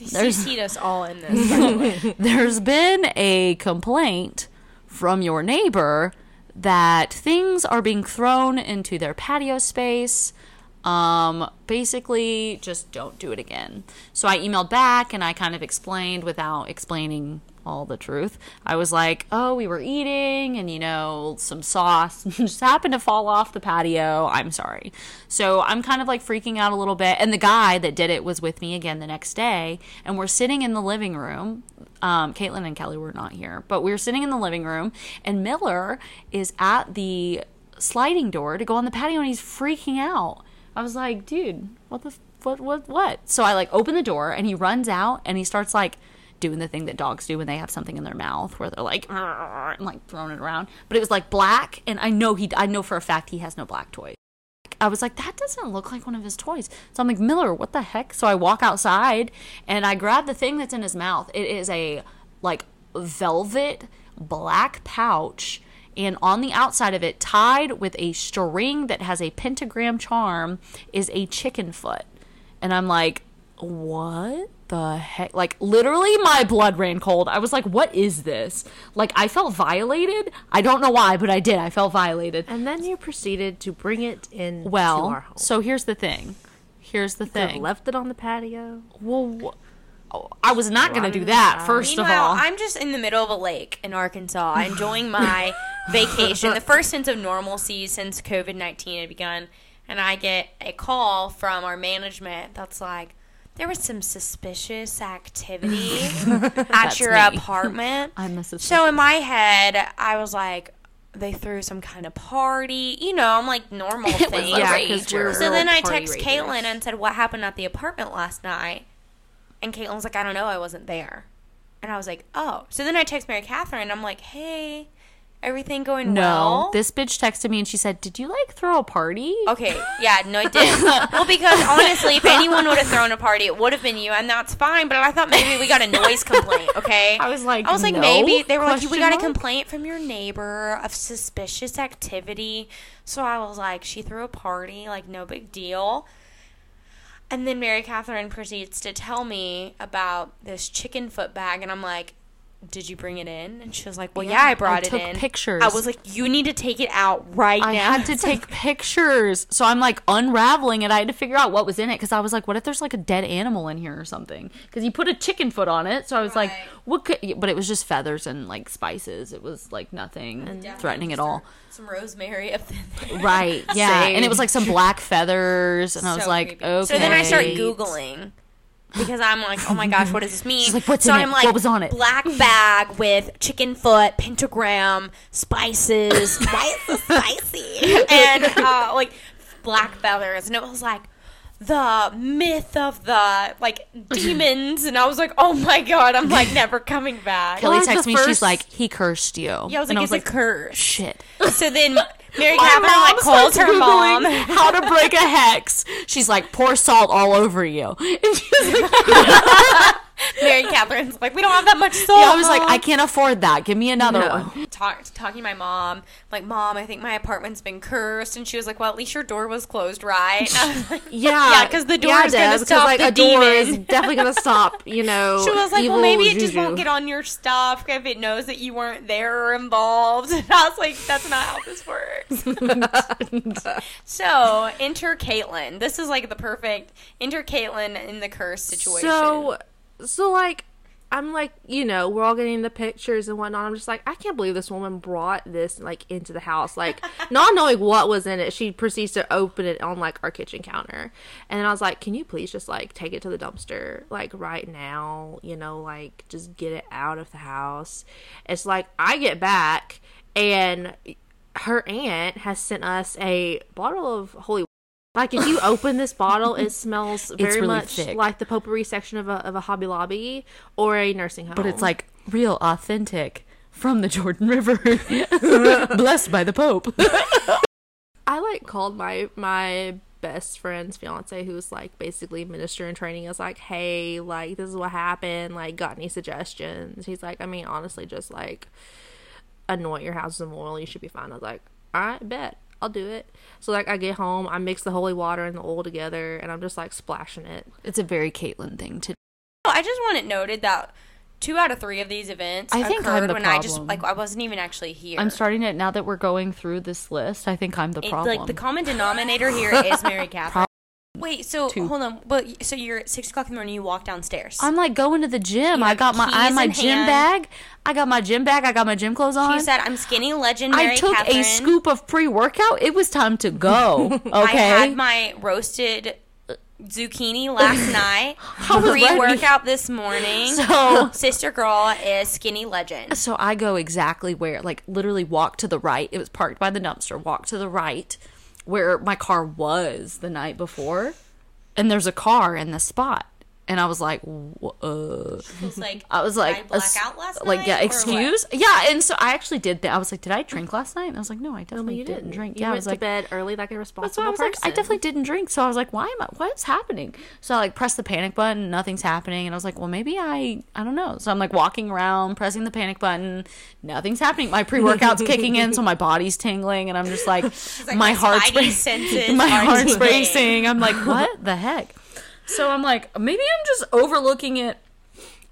You see us all in this. by the way. there's been a complaint from your neighbor that things are being thrown into their patio space. Um, basically, just don't do it again. So I emailed back and I kind of explained without explaining all the truth. I was like, oh, we were eating and, you know, some sauce just happened to fall off the patio. I'm sorry. So I'm kind of like freaking out a little bit. And the guy that did it was with me again the next day. And we're sitting in the living room. Um, Caitlin and Kelly were not here, but we were sitting in the living room and Miller is at the sliding door to go on the patio and he's freaking out. I was like, dude, what the, f- what, what, what? So I like open the door and he runs out and he starts like doing the thing that dogs do when they have something in their mouth where they're like, and like throwing it around. But it was like black and I know he, I know for a fact he has no black toys. I was like, that doesn't look like one of his toys. So I'm like, Miller, what the heck? So I walk outside and I grab the thing that's in his mouth. It is a like velvet black pouch. And on the outside of it, tied with a string that has a pentagram charm, is a chicken foot. And I'm like, what the heck? Like, literally, my blood ran cold. I was like, what is this? Like, I felt violated. I don't know why, but I did. I felt violated. And then you proceeded to bring it in to our Well, home. so here's the thing. Here's the Could have thing. left it on the patio. well, wh- oh, I was not going to do that. inside. First of all, I'm just in the middle of a lake in Arkansas, enjoying my vacation, the first sense of normalcy since COVID 19 had begun. And I get a call from our management that's like, there was some suspicious activity at your me. apartment. I'm the suspicious. So in my head, I was like, they threw some kind of party. You know, I'm like normal thing. a Yeah, 'cause we're rager. So then I text ragers. Caitlin and said, "What happened at the apartment last night?" And Caitlin was like, "I don't know. I wasn't there." And I was like, "Oh." So then I text Mary Catherine. and I'm like, "Hey, everything going no, well?" this bitch texted me and she said, "Did you like throw a party?" Okay, yeah, no, I did. well, because honestly, if anyone would have thrown a party, it would have been you, and that's fine. But I thought maybe we got a noise complaint. Okay, I was like, I was like, no? maybe they were like, we Question got a complaint from your neighbor of suspicious activity. So I was like, she threw a party, like no big deal. And then Mary Catherine proceeds to tell me about this chicken foot bag, and I'm like, did you bring it in? And she was like, well, yeah, Yeah, I brought I it took in. pictures. I was like, you need to take it out right I now. I had to take pictures. So I'm like unraveling it. I had to figure out what was in it because I was like, what if there's like a dead animal in here or something? Because you put a chicken foot on it. So I was like, what could, but it was just feathers and like spices. It was like nothing threatening at all. Some rosemary up there. Right. Yeah. And it was like some black feathers. And I was like, creepy. okay. So then I start Googling. Because I'm like, oh my gosh, what does this mean? She's like, "What's so in? I'm like, What was on it?" Black bag with chicken foot, pentagram, spices. Why is this spicy? and uh, like black feathers, and it was like the myth of the like demons. And I was like, oh my god, I'm like never coming back. Kelly texts the me. She's like, he cursed you. Yeah, I was and like, it's a curse. shit. So then Mary My Catherine like calls her mom. how to break a hex. She's like, pour salt all over you. And she's like, Mary Catherine's like, we don't have that much salt. yeah, I was like, I can't afford that. Give me another No. one. talk, talking to my mom, like, Mom, I think my apartment's been cursed. And she was like, Well, at least your door was closed, right? Like, Yeah, because the door yeah, is gonna stop like the a door is demon. definitely gonna stop. You know, She was like, Well, maybe it just juju. won't get on your stuff if it knows that you weren't there or involved. And I was like, That's not how this works. so, enter Caitlin. This is like the perfect enter Caitlin in the curse situation. So, so like, I'm like, you know, we're all getting the pictures and whatnot. I'm just like, I can't believe this woman brought this like into the house, like not knowing what was in it. She proceeds to open it on like our kitchen counter, and then I was like, can you please just like take it to the dumpster like right now? You know, like just get it out of the house. It's like I get back and her aunt has sent us a bottle of holy like if you open this bottle, it smells very really much thick. like the potpourri section of a of a Hobby Lobby or a nursing home. But it's like real authentic from the Jordan River. Blessed by the Pope. I like called my my best friend's fiance, who's like basically minister in training. I was like, hey, like this is what happened. Like, got any suggestions? He's like, I mean, honestly, just like anoint your house with some oil. You should be fine. I was like, all right, bet. I'll do it. So like I get home, I mix the holy water and the oil together, and I'm just like splashing it. It's a very Caitlin thing to do. I just want it noted that two out of three of these events I think I'm occurred the when I just like I wasn't even actually here. I'm starting it now that we're going through this list. I think I'm the It- problem. like the common denominator here is Mary Catherine. Wait, so Two. hold on. But so you're at six o'clock in the morning. You walk downstairs. I'm like going to the gym. I got my I have my gym hand. bag. I got my gym bag. I got my gym clothes on. She said, "I'm skinny legend Mary I took Catherine. a scoop of pre workout. It was time to go. Okay. I had my roasted uh, zucchini last night. Pre-workout this morning. So- sister girl is skinny legend. So I go exactly where, like, literally walk to the right. It was parked by the dumpster. Walk to the right, where my car was the night before, and there's a car in the spot. And I was like, wh- uh. It's like I was did like, I black "Ass- out last like, yeah, excuse, yeah. And so I actually did that. I was like, did I drink last night? And I was like, no, I No, definitely you didn't, didn't drink. You yeah, I was to like, bed early like a That's responsible why I was like, I definitely didn't drink. So I was like, why am I? What's happening? So I like pressed the panic button. Nothing's happening. And I was like, well, maybe I, I don't know. So I'm like walking around, pressing the panic button. Nothing's happening. My pre workout's kicking in, so my body's tingling, and I'm just like, like, my my heart's racing, my heart's racing. I'm like, what the heck? So I'm like, maybe I'm just overlooking it.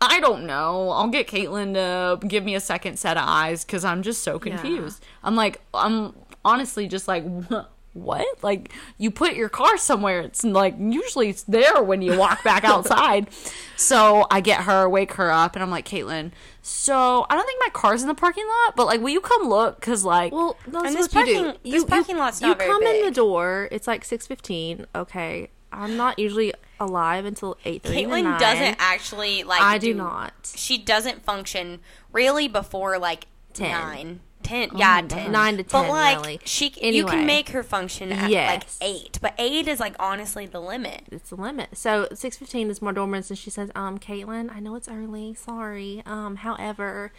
I don't know. I'll get Caitlin to give me a second set of eyes because I'm just so confused. I'm like, I'm honestly just like, what? Like, you put your car somewhere. It's like, usually it's there when you walk back outside. so I get her, wake her up, and I'm like, Caitlin, so I don't think my car's in the parking lot, but like, will you come look? Because, like, Well, And this you do. parking- this parking lot's you not very come in the door. It's like six fifteen. Okay, I'm not usually alive until eight thirty. Caitlin doesn't actually like. I do not. She doesn't function really before like 10. nine. Ten, yeah, ten, Nine to 10 But like really. she, you can make her function at like eight, but eight is like honestly the limit. It's the limit. So six fifteen is more dormant, and she says, "Um, Caitlin, I know it's early. Sorry. Um, however,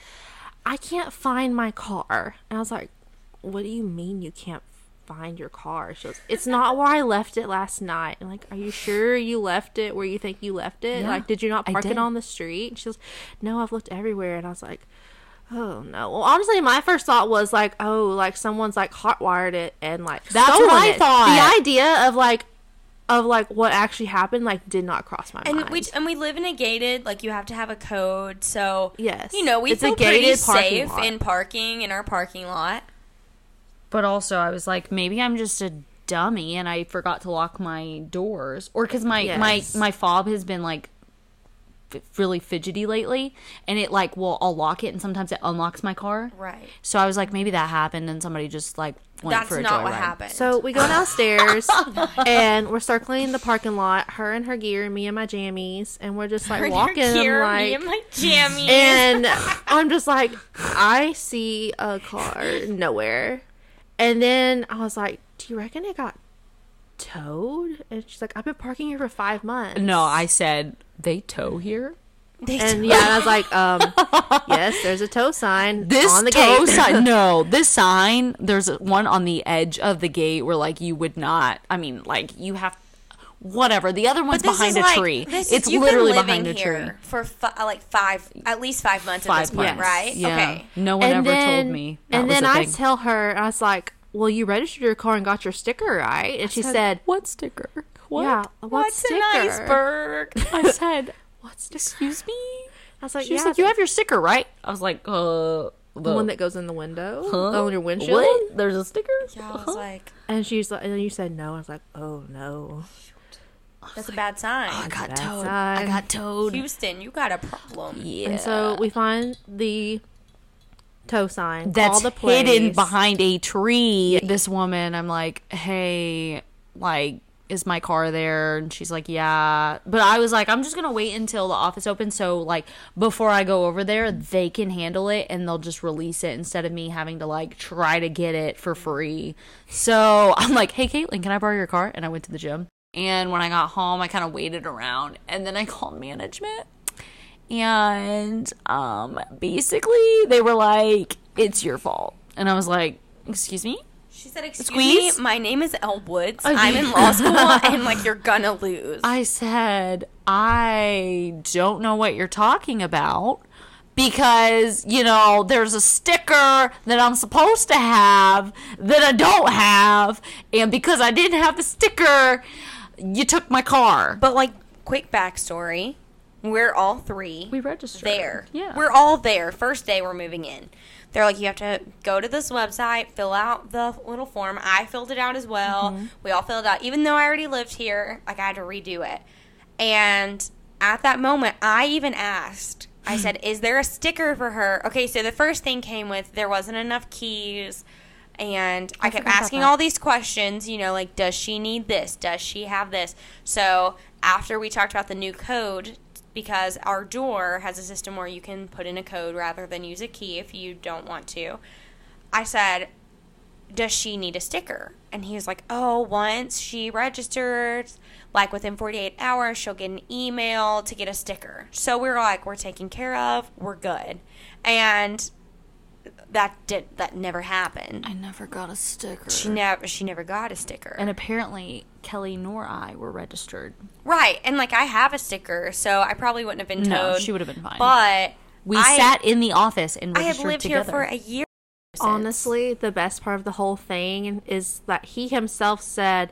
I can't find my car." And I was like, "What do you mean you can't find your car?" She goes, "It's not where I left it last night." I'm like, "Are you sure you left it where you think you left it? Yeah, like, did you not park it on the street?" And she goes, "No, I've looked everywhere." And I was like. Oh no! Well, honestly, my first thought was like, oh, like someone's like hotwired it and like That's what I it. thought. The idea of like of like what actually happened like did not cross my And mind. we and we live in a gated like you have to have a code, so Yes. you know we It's a feel pretty gated parking safe lot. in parking in our parking lot. But also, I was like, maybe I'm just a dummy and I forgot to lock my doors, or because my Yes. my my fob has been like f- really fidgety lately, and it like well I'll lock it and sometimes it unlocks my car. Right. So I was like, maybe that happened and somebody just like went That's for a job. That's not what joyride. happened. So we go downstairs and we're circling the parking lot, her and her gear, me and my jammies, and we're just like Her walking gear, like me and my jammies. and I'm just like, I see a car nowhere. And then I was like, Do you reckon it got towed? And she's like, I've been parking here for five months. No, I said they tow here. They And yeah, and I was like, um, yes, there's a tow sign This on the tow gate. sign, no, this sign. There's one on the edge of the gate where like you would not. I mean, like you have whatever. The other one's behind a like- tree. this It's literally behind living a tree. for fi- like five, at least five months Five at this point, months, right? Yeah. Okay. No one ever told me. That and was then a I thing. tell her, I was like, well, you registered your car and got your sticker, right? And she said, "What sticker? What? yeah, what What's sticker? an iceberg? I said, "What's sticker? "Excuse me." I was like, She was yeah, like, "You have your sticker, right?" I was like, "Uh." the one that goes in the window Huh? on your windshield. What? There's a sticker? Yeah, I was Huh? like, And she's like, and then you said no. I was like, oh no. That's a bad sign. Oh, I got That's towed. I got towed. Houston, you got a problem. Yeah. And so we find the tow sign. that's all the hidden behind a tree. This woman, I'm like, hey, like, is my car there? And she's like, yeah. But I was like, I'm just gonna wait until the office opens, so like before I go over there, they can handle it and they'll just release it instead of me having to like try to get it for free. So I'm like, hey, Caitlin, can I borrow your car? And I went to the gym. And when I got home, I kind of waited around, and then I called management and um basically they were like it's your fault and i was like excuse me She said, "Excuse Squeeze? me, my name is Elle Woods. I'm in law school, and like you're gonna lose." i said i don't know what you're talking about because you know there's a sticker that i'm supposed to have that i don't have and because i didn't have the sticker you took my car But like, quick backstory: we're all three we registered there. yeah we're all there. First day we're moving in. They're like, you have to go to this website, fill out the little form. I filled it out as well. Mm-hmm. We all filled it out, even though I already lived here. Like I had to redo it. And at that moment, I even asked. I said, "Is there a sticker for her?" Okay, so the first thing came with there wasn't enough keys. And I, kept asking all these questions, you know, like, does she need this? Does she have this? So after we talked about the new code, because our door has a system where you can put in a code rather than use a key if you don't want to, I said, does she need a sticker? And he was like, oh, once she registers, like within 48 hours, she'll get an email to get a sticker. So we are like, we're taken care of, we're good. And that did that never happened. i never got a sticker She never she never got a sticker. and apparently kelly nor i were registered right, and like I have a sticker, so I probably wouldn't have been towed. No, she would have been fine. But We I- sat in the office and I have lived together. here for a year. since. Honestly, the best part of the whole thing is that he himself said,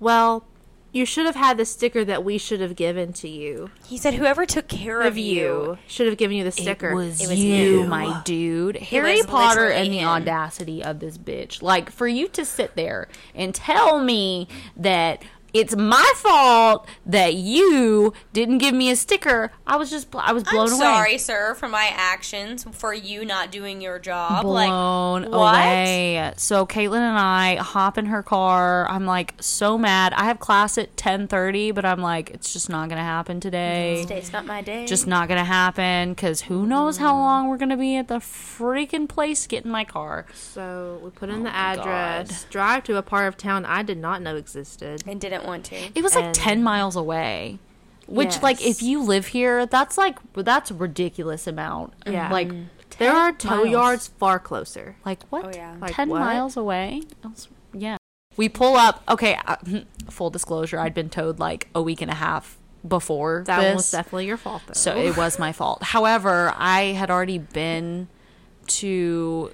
"Well, you should have had the sticker that we should have given to you. he said whoever took care of you. should have given you the sticker." It was, It was you, you. my dude. Harry Potter and the audacity of this bitch. Like, for you to sit there and tell me that it's my fault that you didn't give me a sticker, I was just, I was blown I'm away. sorry, sir, for my actions for you not doing your job. blown like what? away. So Caitlin and I hop in her car. I'm like so mad. I have class at 10:30, but I'm like it's just not gonna happen today. Today's not my day. Just not gonna happen because who knows how mm. long we're gonna be at the freaking place getting my car. So we put in oh the Oh my address, drive to a part of town I did not know existed. and didn't want to. It was like And- 10 miles away. Which, like, if you live here, that's like that's a ridiculous amount. Yeah. like There are tow miles. yards far closer. Like what? Oh, yeah. Like, Ten what? miles away? Was- yeah. We pull up. Okay. Uh, full disclosure: I'd been towed like a week and a half before That this, was definitely your fault, though. so it was my fault. However, I had already been to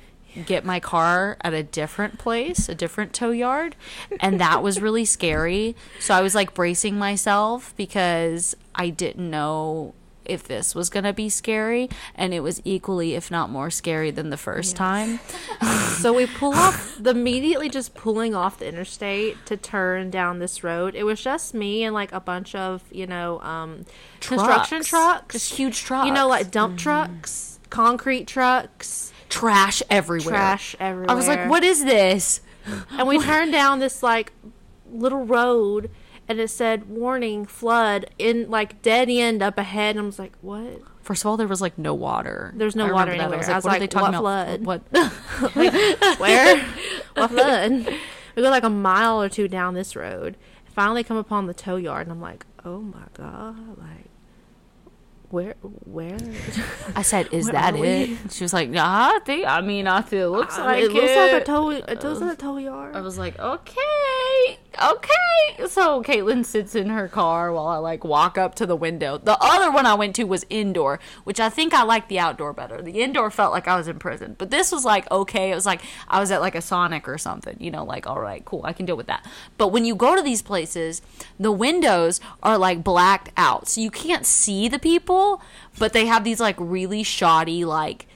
get my car at a different place, a different tow yard, and that was really scary. So I was like bracing myself because I didn't know if this was going to be scary and it was equally if not more scary than the first time. So we pull off the immediately just pulling off the interstate to turn down this road. It was just me and like a bunch of, you know, um construction Trucks. trucks. Just huge trucks. You know, like dump trucks, concrete trucks, trash everywhere. trash everywhere. I was like, "What is this?" And we turned down this like little road and it said warning flood in like dead end up ahead and I was like, What? First of all, there was like no water. There's no I water that. anywhere. I was what like, they talking what about? flood? What? Where? what flood? We go like a mile or two down this road. Finally come upon the tow yard and I'm like, Oh my god, like where where I said, "Is Where that we? it?" She was like, "Nah, I think. I mean, I feel it looks I like mean, it looks like a it." tow it uh, looks like a tow yard. I was like, "Okay, okay." So Caitlin sits in her car while I like walk up to the window. The other one I went to was indoor, which I think I liked the outdoor better. The indoor felt like I was in prison, but this was like okay. It was like I was at like a Sonic or something. You know, like all right, cool, I can deal with that. But when you go to these places, the windows are like blacked out, so you can't see the people, but they have these like really shoddy like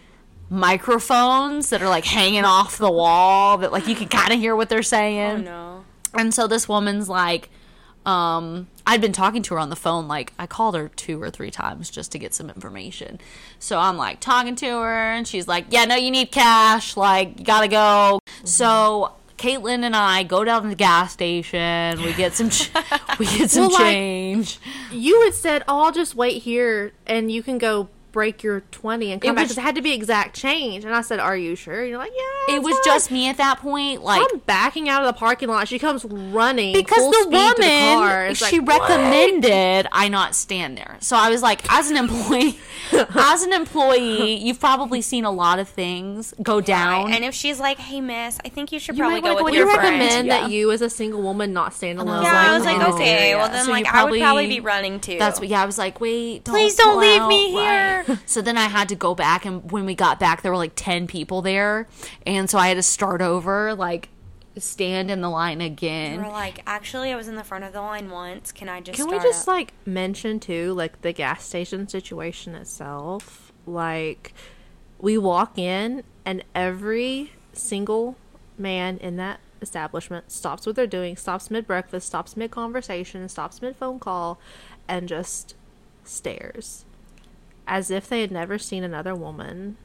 microphones that are like hanging off the wall that like you can kind of hear what they're saying. Oh no. And so this woman's like, um, I'd been talking to her on the phone. Like, I called her two or three times just to get some information. So I'm like talking to her, and she's like, Yeah, no, you need cash. Like, you gotta go. So Caitlin and I go down to the gas station. We get some, ch- we get some Well, like- change. You had said, "Oh, I'll just wait here, and you can go break your twenty and come It back." was- it had to be exact change, and I said, "Are you sure?" You're like, "Yeah." it was fine." just me at that point. Like, I'm backing out of the parking lot. She comes running because full the speed to the car. woman she like, "What?" recommended I not stand there. So I was like, as an employee, as an employee, you've probably seen a lot of things go down. Right. And if she's like, "Hey, miss, I think you should You probably go wanna with We your with your friend." recommend Yeah. that you, as a single woman, not stand uh-huh. alone. Yeah, I was like, like, oh, okay. yeah. Well, then, So like, you I would probably probably- be running too. That's what. Yeah, I was like, wait, don't Please don't leave out, me right. Here. So then I had to go back, and when we got back, there were like ten people there, and so I had to start over, like stand in the line again. We're like, actually, I was in the front of the line once. Can I just? Can we just up?" like mention too, like the gas station situation itself? Like, we walk in and every single man in that establishment stops what they're doing, stops mid breakfast, stops mid conversation, stops mid phone call, and just stares as if they had never seen another woman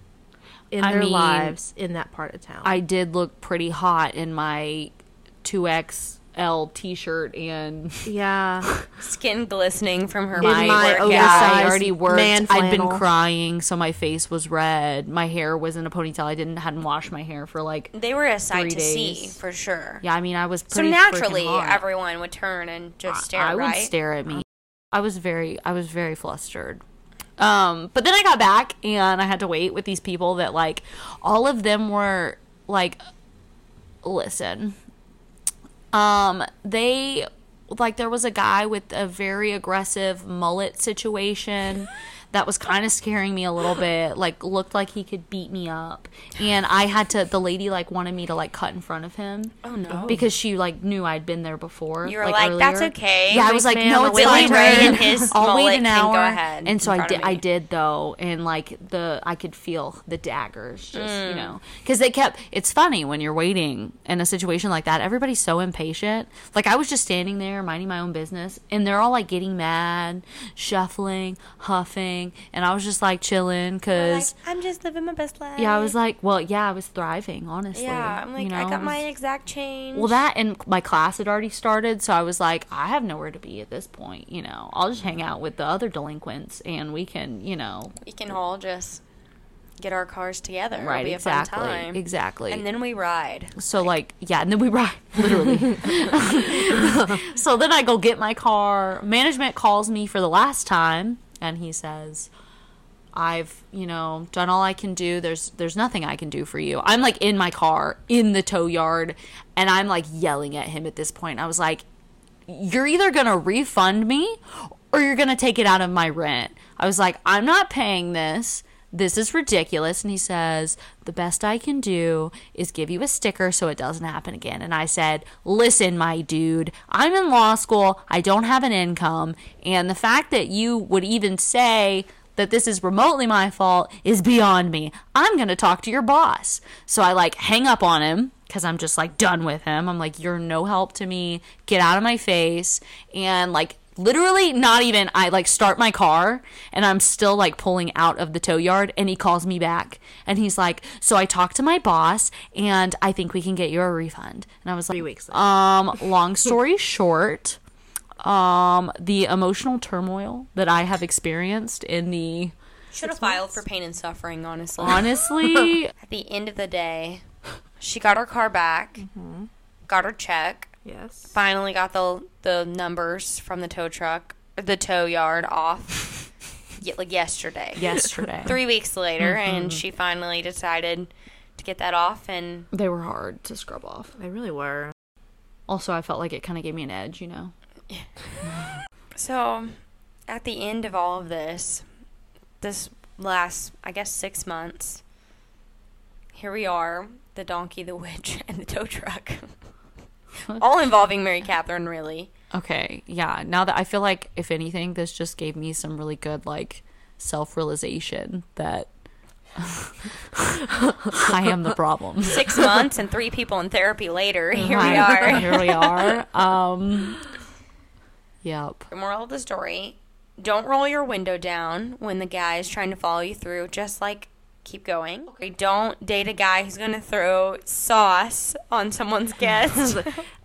in I their mean, lives in that part of town. I did look pretty hot in my two XL T-shirt and yeah. skin glistening from her In my my workout. yeah, I already worked. man I'd been crying, so my face was red. My hair was in a ponytail. I didn't hadn't washed my hair for like. They were a sight Three to see for sure. Yeah, I mean, I was So naturally, hot. everyone would turn and just stare. I would right? stare at me. I was very, I was very flustered. Um, but then I got back and I had to wait with these people that like, all of them were like, listen, um, they like there was a guy with a very aggressive mullet situation that was kind of scaring me a little bit. Like looked like he could beat me up, and I had to. The lady like wanted me to like cut in front of him. Oh no. Because she like knew I'd been there before. You were like, "That's okay, Yeah, I was like, no, it's fine. my. And his I'll wait an can go ahead and so I did. I did though, and like the I could feel the daggers, just Mm. you know, because they kept. It's funny when you're waiting in a situation like that. Everybody's so impatient. Like I was just standing there minding my own business, and they're all like getting mad, shuffling, huffing, and I was just like chilling Like, because. I'm just living my best life. yeah, I was like, well, yeah, I was thriving, honestly. yeah. I'm like, you know, I got my exact change. well, that and my class had already started, so I was like, I have nowhere to be at this point. You know, I'll just hang out with the other delinquents, and we can, you know, we can all just get our cars together. right? Exactly, a fun time. exactly. And then we ride. so like, yeah, and then we ride literally. so then I go get my car. Management calls me for the last time, and he says. I've, you know, done all I can do. There's there's nothing I can do for you. I'm like in my car in the tow yard and I'm like yelling at him at this point. I was like, "You're either going to refund me or you're going to take it out of my rent." I was like, "I'm not paying this. This is ridiculous. And he says, the best I can do is give you a sticker so it doesn't happen again. And I said, listen, my dude, I'm in law school. I don't have an income. And the fact that you would even say, that this is remotely my fault is beyond me. I'm going to talk to your boss. So I like hang up on him because I'm just like done with him. I'm like, you're no help to me. Get out of my face. And like, literally not even i like start my car and i'm still like pulling out of the tow yard and he calls me back and he's like so i talked to my boss and i think we can get you a refund and i was like Three weeks later. um long story short um the emotional turmoil that i have experienced in the Should have filed for pain and suffering, honestly. honestly At the end of the day, she got her car back, got her check, yes. finally got the the numbers from the tow truck, the tow yard off, like yesterday. yesterday Three weeks later, and mm-hmm. she finally decided to get that off, and they were hard to scrub off They really were. also i felt like it kind of gave me an edge you know So, at the end of all of this, this last, I guess, six months, here we are the donkey, the witch, and the tow truck. all involving Mary Catherine, really. Okay, yeah. Now that I feel like, if anything, this just gave me some really good, like, self realization that I am the problem. Six months and three people in therapy later, here we are. Here we are. Um, yep. The moral of the story don't roll your window down when the guy is trying to follow you through. Just like keep going. Okay. Don't date a guy who's going to throw sauce on someone's guest.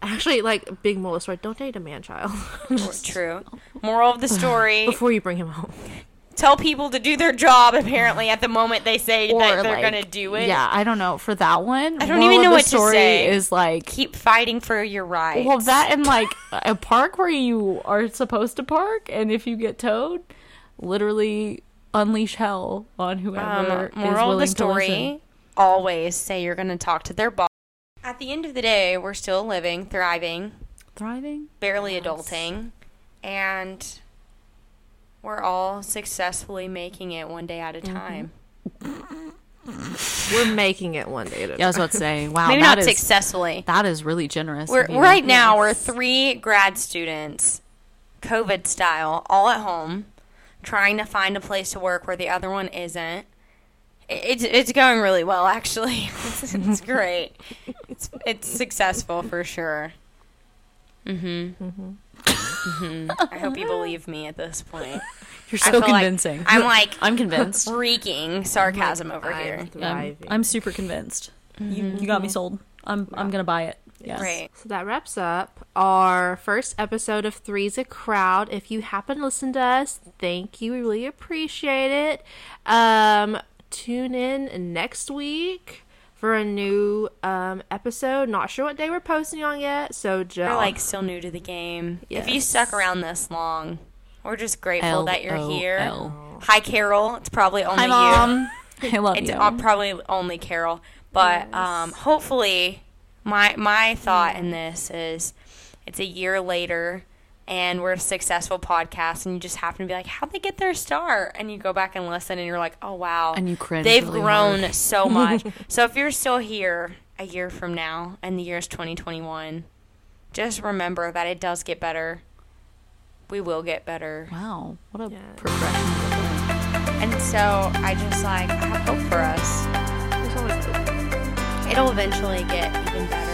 Actually, like big moral story. Don't date a man child True. Moral of the story before you bring him home. tell people to do their job apparently at the moment they say Or, that they're like, going to do it. Yeah, I don't know. For that one, I don't even know what to story say. Is like, Keep fighting for your rights. well, that and like a park where you are supposed to park, and if you get towed, literally unleash hell on whoever um, is moral of willing the to story listen. always say you're going to talk to their boss. At the end of the day, we're still living, thriving, Thriving. barely adulting, and we're all successfully making it one day at Mm-hmm. a time. We're making it one day at a Yeah, I was time. about to say, wow, Maybe that not is- successfully. That is really generous. We're right now we're three grad students, COVID style, all at home, trying to find a place to work where the other one isn't. It's it's going really well actually. It's, it's great. It's it's successful for sure. Mhm. Mhm. I hope you believe me at this point. You're so feel like convincing. I'm like I'm convinced. freaking sarcasm over I'm here. I'm, thriving. I'm super convinced. You, you got me sold. I'm I'm gonna buy it. Yes. Great. So that wraps up our first episode of Three's a Crowd. If you happen to listen to us, thank you. We really appreciate it. Um, tune in next week for a new um, episode. Not sure what day we're posting on yet, so just You're like still new to the game. If you stuck around this long, we're just grateful that you're here. Hi, Carol. It's probably only Hi, you. mom. I love It's you. uh, probably only Carol, but um, hopefully, my my thought in this is, it's a year later, and we're a successful podcast, and you just happen to be like, how'd they get their start? And you go back and listen, and you're like, oh wow, And you cringe They've really grown hard. so much. so if you're still here a year from now, and the year is 2021, just remember that it does get better. We will get better. wow, what a Yeah. progression. of events. And so I just like I have hope for us it'll eventually get even better.